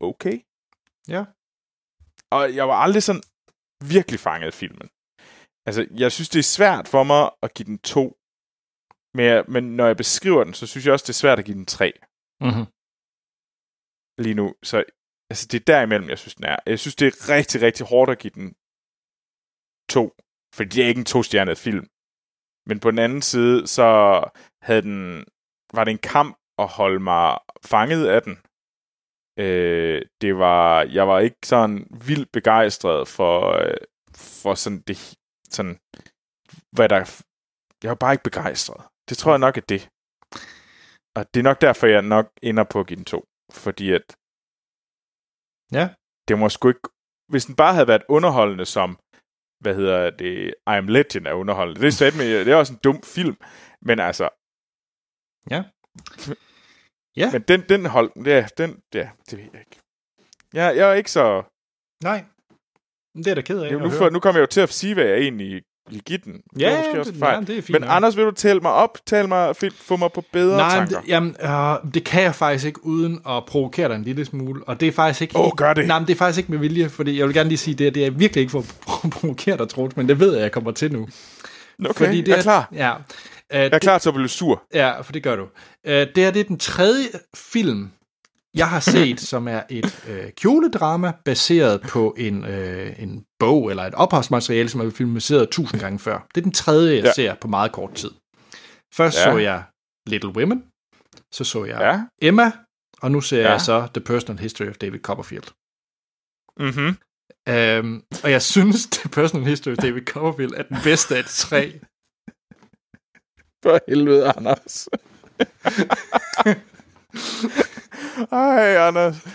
okay. Ja. Og jeg var aldrig sådan virkelig fanget af filmen. Altså, jeg synes, det er svært for mig at give den to. Men, jeg, men når jeg beskriver den, så synes jeg også, det er svært at give den tre Mm-hmm. lige nu. Så altså, det er derimellem, jeg synes, den er. Jeg synes, det er rigtig, rigtig hårdt at give den to. Fordi det er ikke en to-stjernet film. Men på den anden side, så havde den, var det en kamp at holde mig fanget af den. Øh, det var, jeg var ikke sådan vildt begejstret for, øh, for sådan det, sådan, hvad der, jeg var bare ikke begejstret. Det tror jeg nok er det. Og det er nok derfor, jeg nok ender på at give den to. Fordi at, Ja. det må sgu ikke, hvis den bare havde været underholdende som, hvad hedder det, I Am Legend er underholdende. Det er, satme, det er også en dum film, men altså, Ja. Ja. men den, den hold, ja, den, ja, det ved jeg ikke. Jeg, jeg er ikke så, Nej. Det er da ked af. nu, at nu, for, nu kommer jeg jo til at sige, hvad jeg egentlig vil give den. Det Ja, var måske også det, ja, det er fint. Men. Anders, vil du tale mig op? Tal mig, få mig på bedre Nej, tanker. det, jamen, øh, det kan jeg faktisk ikke, uden at provokere dig en lille smule. Og det er faktisk ikke... Åh, gør det. Nej, men det er faktisk ikke med vilje, fordi jeg vil gerne lige sige, det, det er virkelig ikke for at [LAUGHS] provokere dig, Troels, men det ved jeg, jeg kommer til nu. okay, fordi det jeg er klar. Ja, uh, Jeg er klar til at blive sur. Ja, for det gør du. Uh, det her det er den tredje film, jeg har set, [CLEARS THROAT] som er et øh, kjoledrama, baseret på en, øh, en bog eller et ophavsmateriale, som er filmatiseret tusind gange før. Det er den tredje, jeg Ja. ser på meget kort tid. Først Ja. så jeg Little Women, så så jeg Ja. Emma, og nu ser Ja. jeg så The Personal History of David Copperfield. Mm-hmm. Um, og jeg synes, [LAUGHS] The Personal History of David Copperfield er den bedste af de tre. For helvede, Anders. [LAUGHS] Ej, Anders.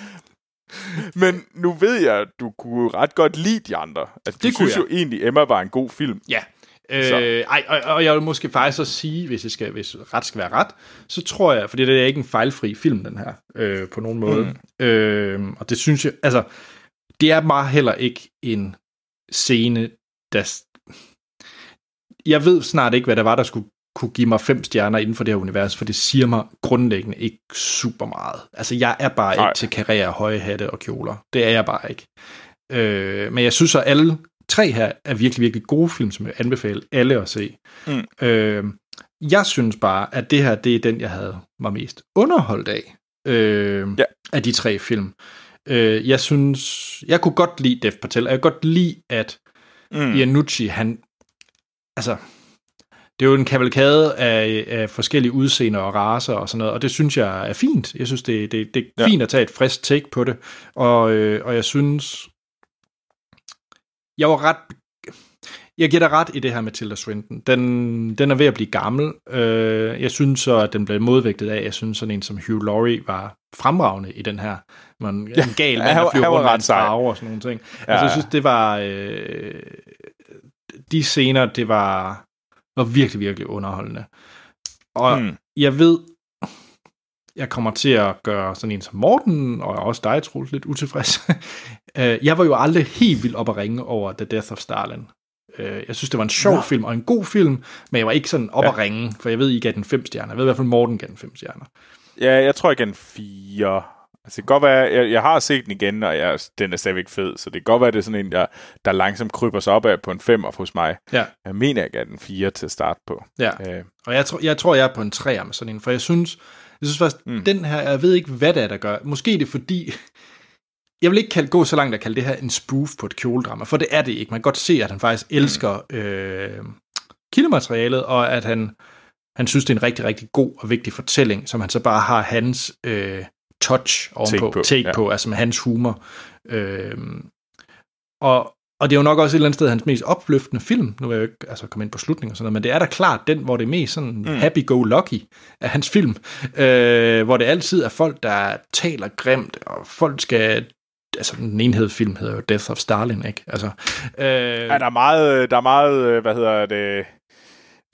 Men nu ved jeg, at du kunne ret godt lide de andre. Altså, du Det kunne synes jo egentlig, Emma var en god film. Ja. Så. Øh, ej, og, og jeg vil måske faktisk også sige, hvis, jeg skal, hvis ret skal være ret, så tror jeg, fordi det er ikke en fejlfri film, den her, øh, på nogen måde. Mm. Øh, og det synes jeg, altså, det er bare heller ikke en scene, der... Jeg ved snart ikke, hvad der var, der skulle kunne give mig fem stjerner inden for det her univers, for det siger mig grundlæggende ikke super meget. Altså, jeg er bare Nej. ikke til karriere, høje hatte og kjoler. Det er jeg bare ikke. Øh, men jeg synes, at alle tre her er virkelig, virkelig gode film, som jeg anbefaler alle at se. Mm. Øh, Jeg synes bare, at det her, det er den, jeg havde var mest underholdt af. Øh, Ja. Af de tre film. Øh, jeg synes, jeg kunne godt lide Dev Patel, og jeg kunne godt lide, at mm. Iannucci, han, altså, det er jo en kavalkade af, af forskellige udseender og raser og sådan noget, og det synes jeg er fint. Jeg synes, det, det, det er Ja. ja. fint at tage et frisk take på det, og, øh, og jeg synes, jeg var ret jeg giver dig ret i det her med Tilda Swinton. Den, den er ved at blive gammel. Øh, jeg synes så, at den blev modvægtet af, jeg synes sådan en som Hugh Laurie var fremragende i den her. Man, ja, en gal ja, mand, han der flyver rundt med en og sådan nogle ting. Ja, Ja, altså, jeg ja. synes, det var... Øh, de scener, det var, var virkelig, virkelig underholdende. Og hmm. jeg ved, jeg kommer til at gøre sådan en som Morten, og også dig, Troels, lidt utilfreds. [LAUGHS] Øh, jeg var jo aldrig helt vildt op at ringe over The Death of Stalin. Øh, Jeg synes, det var en sjov Nå. film og en god film, men jeg var ikke sådan op Ja. at ringe, for jeg ved, I gav den fem stjerner. Jeg ved i hvert fald, Morten gav den fem stjerner. Ja, jeg tror igen fire. Altså, det kan godt være, jeg, jeg har set den igen, og jeg, den er stadigvæk fed, så det kan godt være, det er sådan en, der, der langsomt kryber sig op af på en femmer hos mig. Ja. Jeg mener, jeg gav den fire til at starte på. Ja. Øh, Og jeg, tror, jeg tror, jeg er på en træer med sådan en, for jeg synes, jeg synes faktisk, Mm. mm. den her, jeg ved ikke, hvad det er, der gør. Måske er det fordi, jeg vil ikke kalde, gå så langt at kalde det her en spoof på et kjoledrama, for det er det ikke. Man kan godt se, at han faktisk elsker øh, kildematerialet, og at han, han synes, det er en rigtig, rigtig god og vigtig fortælling, som han så bare har hans øh, touch ovenpå, Take på, take ja. på, altså med hans humor. Øh, og, og det er jo nok også et eller andet sted hans mest opløftende film. Nu vil jeg jo ikke altså, komme ind på slutningen og sådan noget, men det er da klart den, hvor det er mest sådan mm. happy-go-lucky af hans film. Øh, hvor det altid er folk, der taler grimt, og folk skal... Altså, den ene film hedder jo Death of Stalin, ikke? Altså, øh, ja, der er meget, der er meget, øh, hvad hedder det,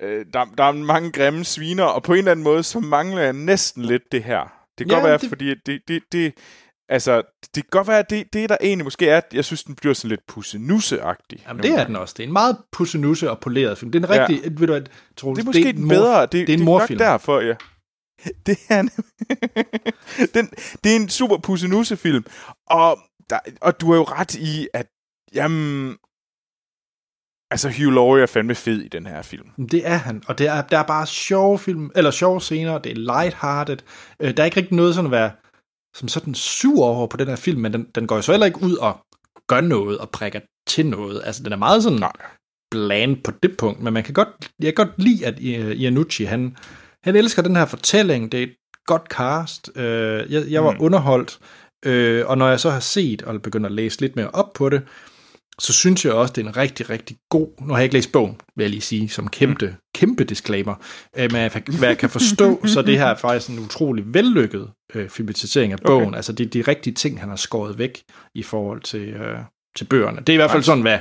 øh, der, der er mange grimme sviner, og på en eller anden måde, så mangler jeg næsten lidt det her. Det kan Ja, godt være, det- det... fordi det, det, det, altså, det kan godt være, at det, det der egentlig måske er, at jeg synes, den bliver sådan lidt pussenusse-agtig. Jamen, det er den også. Det er en meget pussenusse og poleret film. Det er en rigtig... Ja. Ved du, at, Troels, Det er måske en den mor- bedre. Det, det er en det er morfilm. nok derfor, ja. [LAUGHS] Det er, en, [LAUGHS] den, det er en super pussenusse-film. Og, der, og du har jo ret i, at jamen, altså Hugh Laurie er fandme fed i den her film. Det er han, og det er, der er bare sjove film, eller sjove scener, det er lighthearted. Øh, der er ikke rigtig noget sådan at være som sådan sur over på den her film, men den, den går jo så heller ikke ud og gør noget og prikker til noget. Altså, den er meget sådan Nej. bland på det punkt, men man kan godt, jeg kan godt lide, at I- Iannucci, han, han elsker den her fortælling, det er et godt cast, øh, jeg, jeg var Mm. underholdt, øh, og når jeg så har set og begyndt at læse lidt mere op på det, så synes jeg også, det er en rigtig, rigtig god, nu har jeg ikke læst bogen, vil jeg lige sige, som kæmpe, mm. kæmpe disclaimer, øh, men jeg- hvad jeg kan forstå, [LAUGHS] så det her er faktisk en utrolig vellykket øh, filmatisering af bogen, okay. altså det er de rigtige ting, han har skåret væk i forhold til, øh, til bøgerne. Det er i hvert fald sådan, hvad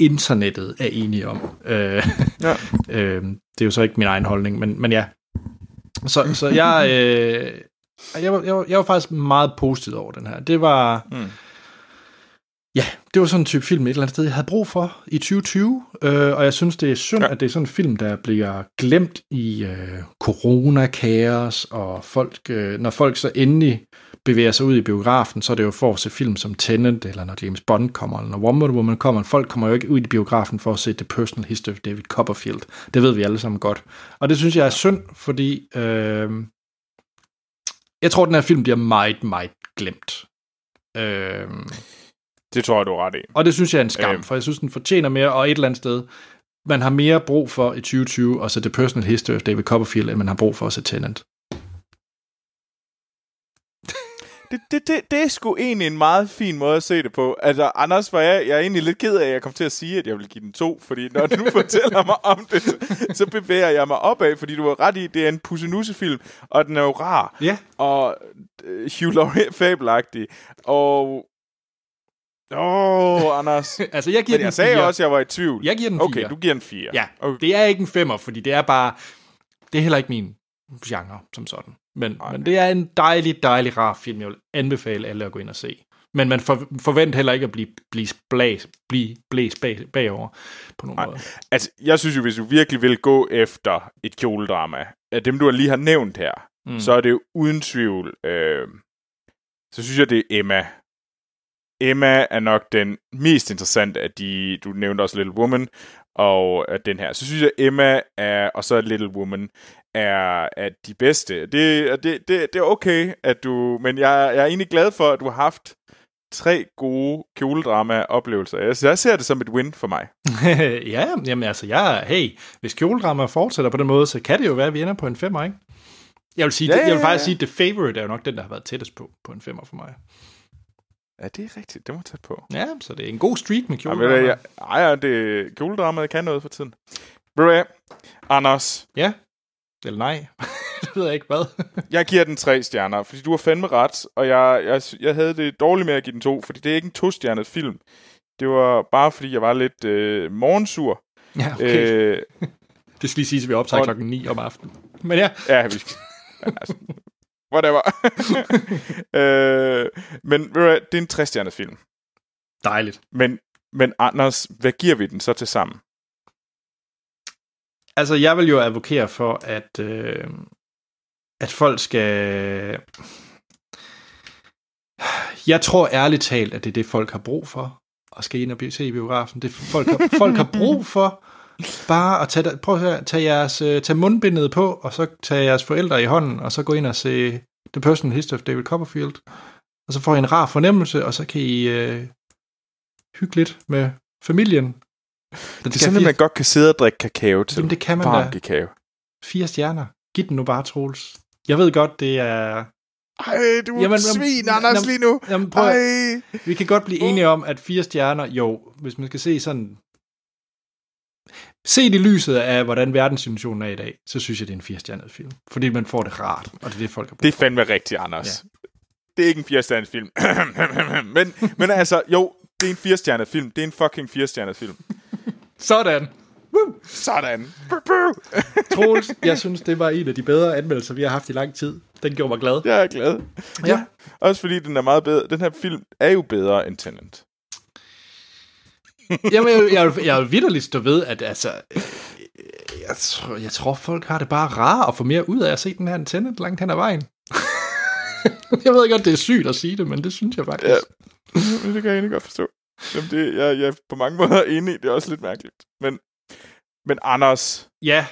internettet er enige om. Øh, Ja. [LAUGHS] øh, det er jo så ikke min egen holdning, men, men ja. Så, så jeg, øh, jeg, var, jeg, var, jeg var faktisk meget positiv over den her. Det var... Mm. Ja, det var sådan en type film et eller andet sted, jeg havde brug for i 2020, øh, og jeg synes, det er synd, Ja. at det er sådan en film, der bliver glemt i øh, corona-kaos, og folk, øh, når folk så endelig bevæger sig ud i biografen, så er det jo for at se film som Tenet, eller når James Bond kommer, eller når Wonder Woman kommer. Folk kommer jo ikke ud i biografen for at se The Personal History of David Copperfield. Det ved vi alle sammen godt. Og det synes jeg er synd, fordi øh, jeg tror, den her film bliver meget, meget glemt. Øh, Det tror jeg, du er ret i. og det synes jeg er en skam, øh. for jeg synes, den fortjener mere, og et eller andet sted, man har mere brug for i 2020 at se The Personal History of David Copperfield, end man har brug for at se Tenant. [LAUGHS] Det, det, det, det er sgu egentlig en meget fin måde at se det på. Altså, Anders, var jeg, jeg er egentlig lidt ked af, at jeg kom til at sige, at jeg vil give den to, fordi når du [LAUGHS] fortæller mig om det, så bevæger jeg mig opad, fordi du har ret i, det er en pussenussefilm, og den er jo rar, Ja. og øh, Hugh Laurie er fabelagtig, og... Åh, oh, Anders. [LAUGHS] Altså, jeg giver Men den jeg sagde fire. også, at jeg var i tvivl. Jeg giver den Okay, fire. du giver den fire. Ja, Okay. det er ikke en femmer, fordi det er bare... Det er heller ikke min genre som sådan. Men, men det er en dejlig, dejlig rar film, jeg vil anbefale alle at gå ind og se. Men man for, forventer heller ikke at blive, blive blæst, blive blæst bag, bagover på nogen Nej. måde. Altså, jeg synes jo, hvis du virkelig vil gå efter et kjoledrama, af dem, du lige har nævnt her, mm. så er det jo uden tvivl, øh, så synes jeg, det er Emma. Emma er nok den mest interessante af de, du nævnte også Little Woman, og øh, den her. Så synes jeg, Emma er, og så Little Woman er, er de bedste. Det, det, det, det er okay, at du... Men jeg, jeg er egentlig glad for, at du har haft tre gode kjoledrama-oplevelser. Jeg, jeg ser det som et win for mig. [LAUGHS] ja, jamen altså, jeg, hey, hvis kjoledrama fortsætter på den måde, så kan det jo være, at vi ender på en femmer, ikke? Jeg vil, sige, Ja, ja, ja, jeg vil ja, faktisk ja. sige, at The Favorite er jo nok den, der har været tættest på, på en femmer for mig. Ja, det er rigtigt. Det var tæt på. Ja, så det er en god streak med kjoledrama. jeg, ej, ja, det, kjoledramaet kan noget for tiden. Ved du hvad, Anders, Ja, eller nej. [LAUGHS] det ved jeg ikke, hvad. [LAUGHS] jeg giver den tre stjerner, fordi du har fandme ret, og jeg, jeg, jeg havde det dårligt med at give den to, fordi det er ikke en to-stjernet film. Det var bare, fordi jeg var lidt øh, morgensur. ja, okay. Øh, Øh, [LAUGHS] det skal lige sige, at vi optager og- klokken 9 om aftenen. Men ja, ja, vi skal... altså, whatever. [LAUGHS] øh, men det er en tre-stjernet film. dejligt. Men, men Anders, hvad giver vi den så til sammen? Altså, jeg vil jo advokere for, at, øh, at folk skal... Jeg tror ærligt talt, at det er det, folk har brug for, og skal ind og se i biografen. Det folk har, folk har [LAUGHS] brug for bare at tage, prøv at tage, jeres, øh, tage mundbindet på, og så tage jeres forældre i hånden, og så gå ind og se The Personal History of David Copperfield. Og så får I en rar fornemmelse, og så kan I øh, hygge lidt med familien. Den Det er sådan, at man godt kan sidde og drikke kakao til. Jamen, det kan man Varm da. kakao. Fire stjerner. Giv den nu bare, Troels. Jeg ved godt, det er... Ej, du er Jamen, svin, Anders, lige nu. Jamen, prøv, Ej. vi kan godt blive enige om, at fire stjerner, jo, hvis man skal se sådan... Se i lyset af, hvordan verdenssituationen er i dag, så synes jeg, det er en firestjernet film. Fordi man får det rart, og det er det, folk har Det er fandme rigtigt, Anders. Ja. Det er ikke en firestjernet film. [CLEARS THROAT] men, men altså, jo, det er en firestjernet film. Det er en fucking firestjernet film. Sådan. Sådan. Troels, jeg synes, det var en af de bedre anmeldelser, vi har haft i lang tid. Den gjorde mig glad. Jeg er glad. Ja. Også fordi den er meget bedre. Den her film er jo bedre end Tenant. Jamen, jeg, jeg, jeg, vil vidderligt stå ved, at altså, øh, jeg, tror, jeg tror, folk har det bare rart at få mere ud af at se den her antenne langt hen ad vejen. [LAUGHS] jeg ved godt, det er sygt at sige det, men det synes jeg faktisk. Ja. Det kan jeg egentlig godt forstå. Jamen, det, jeg, jeg er på mange måder enig. Det er også lidt mærkeligt. Men, men Anders, ja.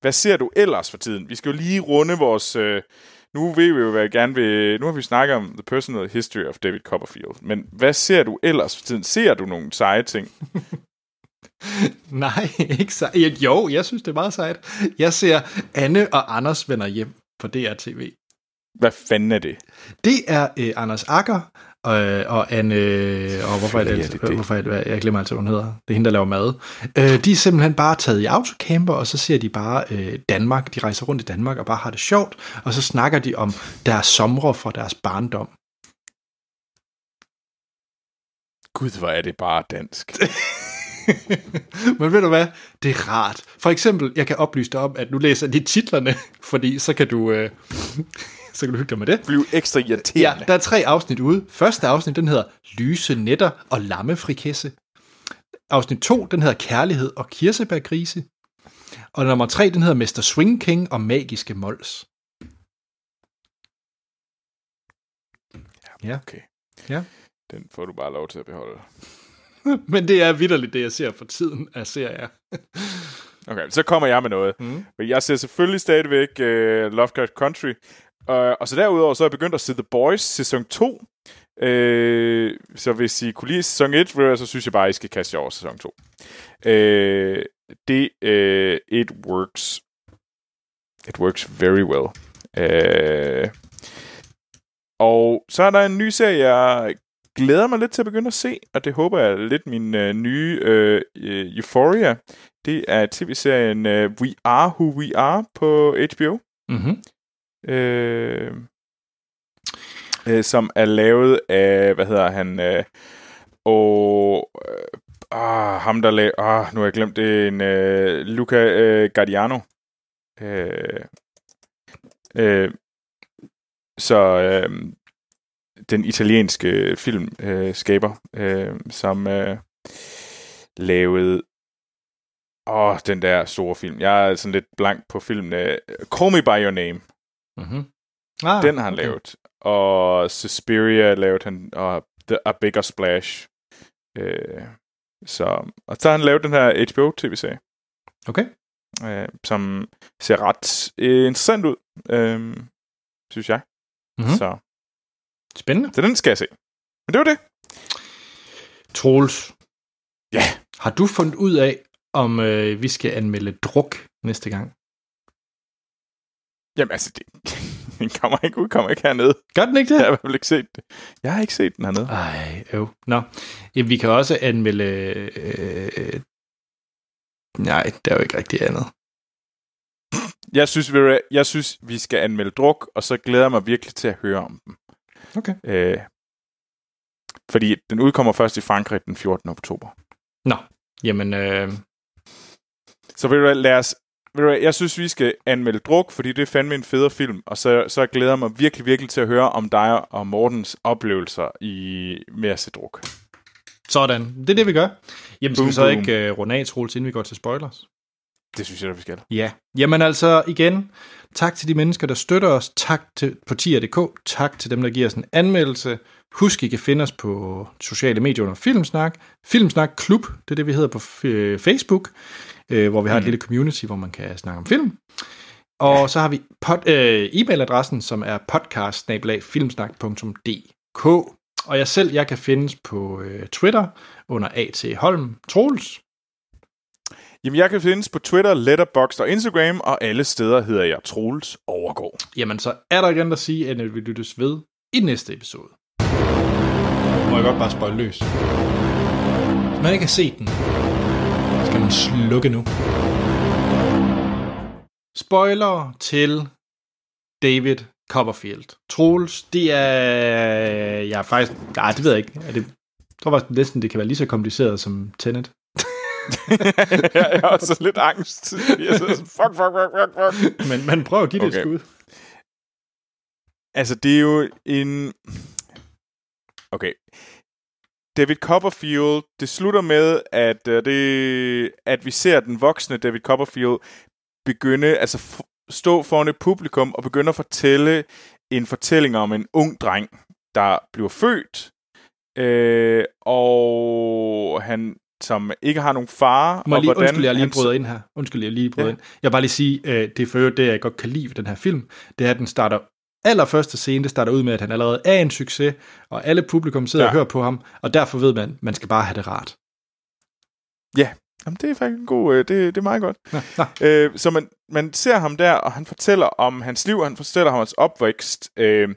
hvad ser du ellers for tiden? Vi skal jo lige runde vores... Øh, nu ved vi jo, hvad jeg gerne vil... Nu har vi snakket om The Personal History of David Copperfield. Men hvad ser du ellers for tiden? Ser du nogle seje ting? [LAUGHS] Nej, ikke så. Ja, Jo, jeg synes, det er meget sejt. Jeg ser Anne og Anders vender hjem på DRTV. Hvad fanden er det? Det er øh, Anders Akker og, og Anne... Og hvorfor er det, er det, det det. hvorfor er det, jeg glemmer altid, hvad hun hedder. Det er hende, der laver mad. Øh, de er simpelthen bare taget i autocamper, og så ser de bare øh, Danmark. De rejser rundt i Danmark og bare har det sjovt. Og så snakker de om deres somre fra deres barndom. Gud, hvor er det bare dansk. [LAUGHS] Men ved du hvad? Det er rart. For eksempel, jeg kan oplyse dig om, at nu læser de titlerne, fordi så kan du, øh, [LAUGHS] så kan du hygge dig med det. Bliv ekstra Ja, irriterende. der er tre afsnit ude. Første afsnit, den hedder Lyse Netter og Lammefrikesse. Afsnit 2, den hedder Kærlighed og Kirsebærgrise. Og nummer 3, den hedder Mester Swing King og Magiske Mols. Ja. Okay. Ja. Den får du bare lov til at beholde. [LAUGHS] Men det er vidderligt det, jeg ser for tiden af serier. Okay, så kommer jeg med noget. Mm. Men jeg ser selvfølgelig stadigvæk uh, Lovecraft Country. Uh, og så derudover, så er jeg begyndt at se The Boys sæson 2. Uh, øh, så hvis I kunne lide sæson 1, så synes jeg bare, I skal kaste jer over sæson 2. Uh, øh, det, uh, it works. It works very well. Uh, og så er der en ny serie, jeg glæder mig lidt til at begynde at se, og det håber jeg lidt min øh, nye øh, Euphoria. Det er tv-serien øh, We Are Who We Are på HBO, Mm-hmm øh, øh, som er lavet af, hvad hedder han, øh, og øh, ah, ham der lavede, ah, nu har jeg glemt det, en øh, Luca øh, Guardiano. Øh, øh, så øh, den italienske filmskaber, øh, skaber, øh, som øh, lavede Åh, den der store film. Jeg er sådan lidt blank på filmen. Call Me By Your Name. Mm-hmm. Ah, Den har han okay. lavet. Og Suspiria lavede han, og The, A Bigger Splash. Øh, Så, og så har han lavet den her HBO-tv-serie, Okay. øh, som ser ret øh, interessant ud, øh, synes jeg. Mhm. Mm. Så, Spændende. så den skal jeg se. Men det var det. Troels. Ja. Har du fundet ud af, om øh, vi skal anmelde druk næste gang? Jamen altså, det, [LAUGHS] den kommer ikke ud, kommer ikke hernede. Gør den ikke Jeg det? har i hvert fald ikke set det. Jeg har ikke set den hernede. Ej, øv. Nå. Jamen, vi kan også anmelde... Øh, nej, der er jo ikke rigtig andet. Jeg synes, vi, jeg synes, vi skal anmelde druk, og så glæder jeg mig virkelig til at høre om dem. Okay. Øh, fordi den udkommer først i Frankrig den 14. oktober. Nå, jamen... Øh, Så vil du lad os... Ved du hvad, jeg synes, vi skal anmelde druk, fordi det er fandme en federe film, og så, så glæder jeg mig virkelig, virkelig til at høre om dig og Mortens oplevelser i med at se druk. sådan. Det er det, vi gør. Jamen, skal Boom, vi så boom. ikke øh, runde af, Troels, inden vi går til spoilers? Det synes jeg, at vi skal. Ja, jamen altså igen, tak til de mennesker, der støtter os. Tak til, på tier.dk. Tak til dem, der giver os en anmeldelse. Husk, I kan finde os på sociale medier under Filmsnak. Filmsnak Klub, det er det, vi hedder på f- Facebook, øh, hvor vi har et Mm. lille community, hvor man kan snakke om film. Og ja. så har vi pod, øh, e-mailadressen, som er podcast Og jeg selv, jeg kan findes på øh, Twitter under A.T. Holm Troels. Jamen, jeg kan findes på Twitter, Letterboxd og Instagram, og alle steder hedder jeg Troels Overgaard. Jamen, så er der igen at sige, at vi lyttes ved i næste episode. Må jeg godt bare spøjle løs. Man ikke har set den, skal man slukke nu. Spoiler til David Copperfield. Troels, det er... Jeg er faktisk... Nej, det ved jeg ikke. Er det... Jeg tror faktisk næsten, det kan være lige så kompliceret som Tenet. [LAUGHS] jeg er også lidt angst. Jeg sidder sådan, fuck, fuck, fuck, fuck, fuck. Men man prøver at give det Okay. et skud. Altså, det er jo en... Okay. David Copperfield, det slutter med, at, uh, det, at vi ser den voksne David Copperfield begynde, altså f- stå foran et publikum og begynde at fortælle en fortælling om en ung dreng, der bliver født, øh, og han som ikke har nogen far. Må og lige, hvordan undskyld, jeg lige bryder ind her. Undskyld, jeg lige bryder ja. ind. Jeg vil bare lige sige, øh, det er for øvrigt det, jeg godt kan lide ved den her film, det er, at den starter allerførste scene, det starter ud med, at han allerede er en succes, og alle publikum sidder Ja. ja. og hører på ham, og derfor ved man, man skal bare have det rart. Jamen, det er faktisk en god... øh, Det, det er meget godt. Nå, nå. Øh, så man, man ser ham der, og han fortæller om hans liv, og han fortæller om hans opvækst, øh,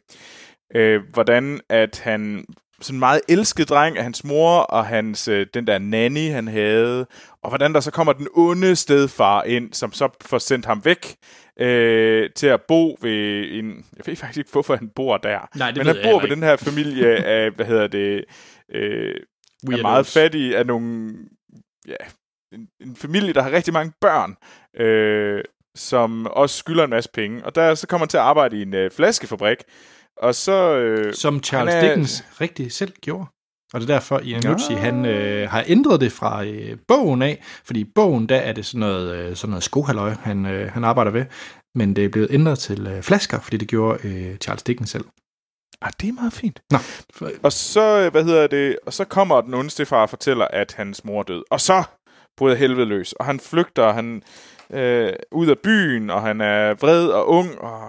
øh, hvordan at han sådan en meget elsket dreng af hans mor, og hans, øh, den der nanny, han havde, og hvordan der så kommer den onde stedfar ind, som så får sendt ham væk øh, til at bo ved en... Jeg ved faktisk ikke, hvorfor han bor der. Nej, det Men han bor ved den her familie [LAUGHS] af, hvad hedder det, øh, er Weirdos. meget fattige, af nogle, ja, en, en familie, der har rigtig mange børn, øh, som også skylder en masse penge. Og der så kommer han til at arbejde i en øh, flaskefabrik, og så... Øh, Som Charles er- Dickens rigtig selv gjorde. Og det er derfor, Ian Nucci, han øh, har ændret det fra øh, bogen af, fordi i bogen, der er det sådan noget, øh, sådan noget skohalløj, han, øh, han arbejder ved, men det er blevet ændret til øh, flasker, fordi det gjorde øh, Charles Dickens selv. ah, det er meget fint. Nå, Og så, øh, hvad hedder det, og så kommer den onde stedfar og fortæller, at hans mor er død. Og så bryder helvede løs, og han flygter, han øh, ud af byen, og han er vred og ung og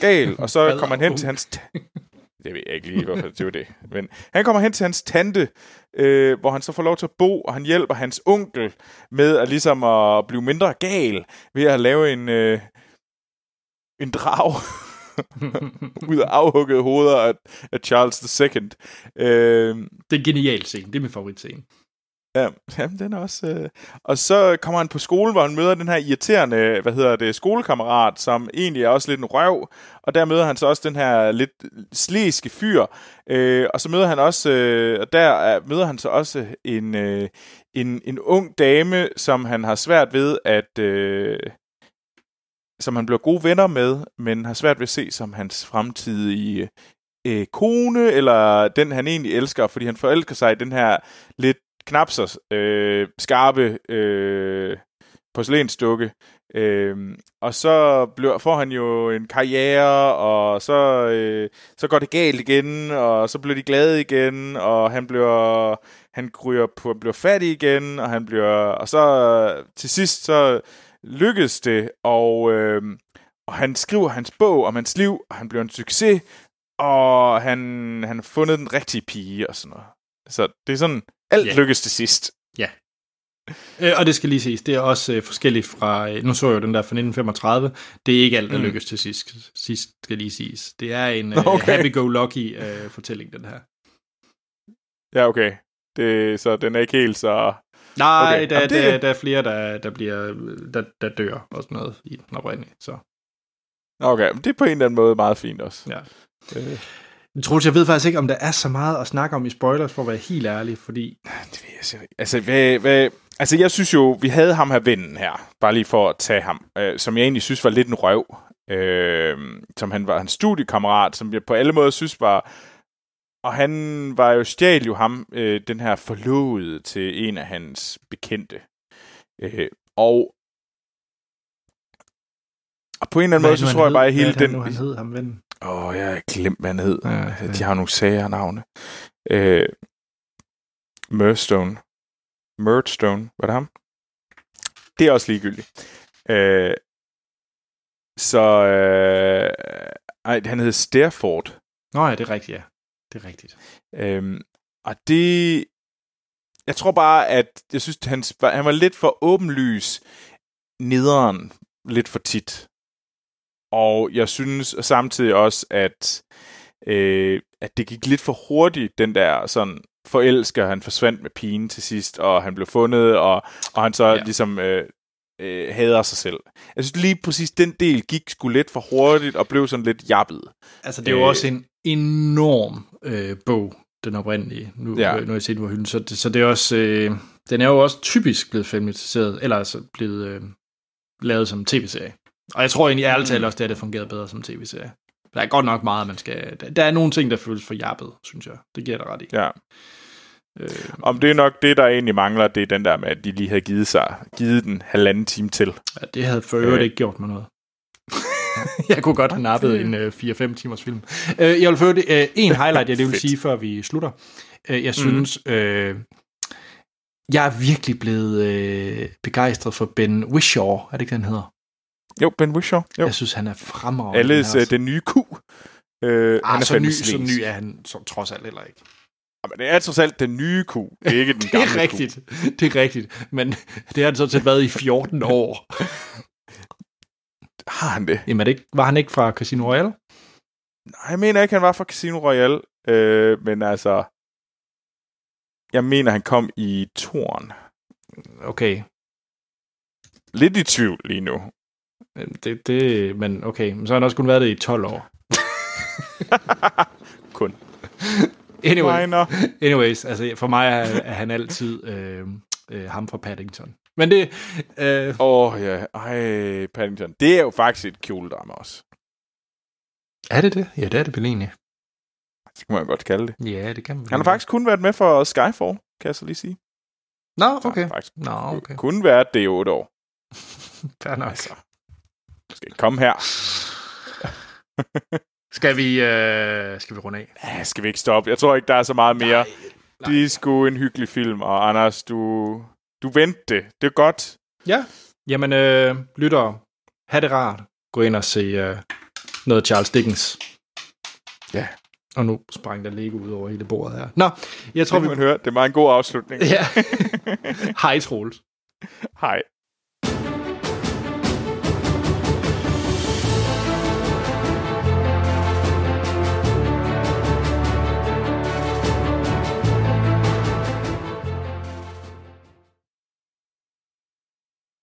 gal, [LAUGHS] og så kommer han hen til hans... [LAUGHS] Det ved jeg ikke lige, hvorfor det var det. Men han kommer hen til hans tante, øh, hvor han så får lov til at bo, og han hjælper hans onkel med at ligesom at blive mindre gal ved at lave en, øh, en drag [LAUGHS] ud af afhuggede hoveder af, af Charles II. Øh, det er en genial scene, det er min favoritscene. Ja, jamen, den er også... Øh... Og så kommer han på skole, hvor han møder den her irriterende, hvad hedder det, skolekammerat, som egentlig er også lidt en røv. Og der møder han så også den her lidt slæske fyr. Øh, og så møder han også, øh, og der møder han så også en, øh, en, en ung dame, som han har svært ved at... Øh, som han bliver gode venner med, men har svært ved at se som hans fremtidige øh, kone, eller den han egentlig elsker, fordi han forelsker sig i den her lidt knap så øh, skarpe øh, porcelænsdukke, Øh, og så bliver, får han jo en karriere, og så, øh, så går det galt igen, og så bliver de glade igen, og han bliver han ryger på, bliver fattig igen, og han bliver, og så til sidst så lykkes det, og, øh, og han skriver hans bog om hans liv, og han bliver en succes, og han, han har fundet den rigtige pige og sådan noget. Så det er sådan, alt Ja. lykkes til sidst. Øh, og det skal lige ses, det er også øh, forskelligt fra, øh, nu så jeg jo den der fra 1935, det er ikke alt, der Mm. lykkes til sidst, sidst skal lige siges. Det er en øh, okay. happy-go-lucky øh, fortælling, den her. Ja, okay. Det, så den er ikke helt så... Nej, Okay, okay. der, jamen, det- der, der er flere, der, der, bliver, der, der dør og sådan noget i den oprindelige. Så, Okay, men det er på en eller anden måde meget fint også. ja. Øh, Troels, jeg ved faktisk ikke, om der er så meget at snakke om i spoilers, for at være helt ærlig, fordi... det ved jeg ikke. Altså, hvad, hvad, altså, jeg synes jo, vi havde ham her vennen her, bare lige for at tage ham, øh, som jeg egentlig synes var lidt en røv. Øh, som han var hans studiekammerat, som jeg på alle måder synes var... Og han var jo stjal jo ham, øh, den her forlovede til en af hans bekendte. Øh, og, og på en eller anden måde, så tror jeg bare, at hele den... Nu, han hed ham ven. Åh, oh, jeg har glemt, hvad han hed. Ja, Ja. De har nogle sager navne. Øh, Murstone. Murdstone, var det ham? Det er også ligegyldigt. Øh, så, øh, ej, han hed Sterford. Nå ja, det er rigtigt, ja. Det er rigtigt. Øhm, og det... Jeg tror bare, at jeg synes, han, han var lidt for åbenlys nederen lidt for tit. Og jeg synes samtidig også, at, øh, at det gik lidt for hurtigt, den der sådan forelsker, han forsvandt med pigen til sidst, og han blev fundet, og, og han så Ja. ligesom øh, øh, hader sig selv. Jeg synes lige præcis, den del gik sgu lidt for hurtigt, og blev sådan lidt jappet. Altså, det er jo Øh. også en enorm øh, bog, den oprindelige. Nu, ja. Ja. nu har jeg set på hylden. Så, det, så det er også, øh, den er jo også typisk blevet filmatiseret, eller altså blevet øh, lavet som tv-serie. Og jeg tror egentlig ærligt talt også, det er det fungeret bedre som tv-serie. Der er godt nok meget, man skal... Der, er nogle ting, der føles for jappet, synes jeg. Det giver dig ret i. Ja. Øh, Om det er nok det, der egentlig mangler, det er den der med, at de lige havde givet sig, givet den halvanden time til. ja, det havde for øvrigt Øh. ikke gjort mig noget. [LAUGHS] jeg kunne godt have nappet en øh, 4-5 timers film. Øh, jeg vil føre det, øh, en [LAUGHS] highlight, jeg det vil sige, før vi slutter. Øh, jeg synes, mm. øh, jeg er virkelig blevet øh, begejstret for Ben Whishaw, er det ikke, den hedder? Jo, Ben Whishaw. Jo. Jeg synes, han er fremragende. Alles den, øh, den nye Q. Øh, ah, er så, ny, så ny er han så, trods alt heller ikke. Men det er trods alt den nye Q. [LAUGHS] Det er ikke den Det gamle er rigtigt, det er rigtigt. Men [LAUGHS] det har han sådan set været i 14 år. [LAUGHS] Har han det? Jamen, det ikke, var han ikke fra Casino Royale? Nej, jeg mener ikke, han var fra Casino Royale. Øh, men altså... Jeg mener, han kom i Torn. Okay, Lidt i tvivl lige nu. Det, det, men okay, men så har han også kun været det i 12 år. [LAUGHS] Kun. Anyway, Minor. anyways, altså for mig er, er han altid øh, øh, ham fra Paddington. Men det, øh, Åh, oh, ja. Ej, Paddington. Det er jo faktisk et kjoledrama også. er det det? Ja, det er det vel egentlig. Det kan man godt kalde det. Ja, det kan man Han har faktisk kun været med for Skyfall, kan jeg så lige sige. Nå, Så okay. han Faktisk Nå, okay. kun været det i otte år. [LAUGHS] Fair nok. Altså, skal ikke komme her. [LAUGHS] Skal vi, øh, skal vi runde af? Ja, skal vi ikke stoppe? Jeg tror ikke, der er så meget mere. nej. Det er sgu en hyggelig film, og Anders, du, du vendte det. Det er godt. Ja. Jamen, øh, lytter, ha' det rart. Gå ind og se øh, noget Charles Dickens. Ja. Og nu sprang der Lego ud over hele bordet her. Nå, jeg tror, Det vi... kan man høre. Det var en god afslutning. Ja. [LAUGHS] Hej, Troels. Hej.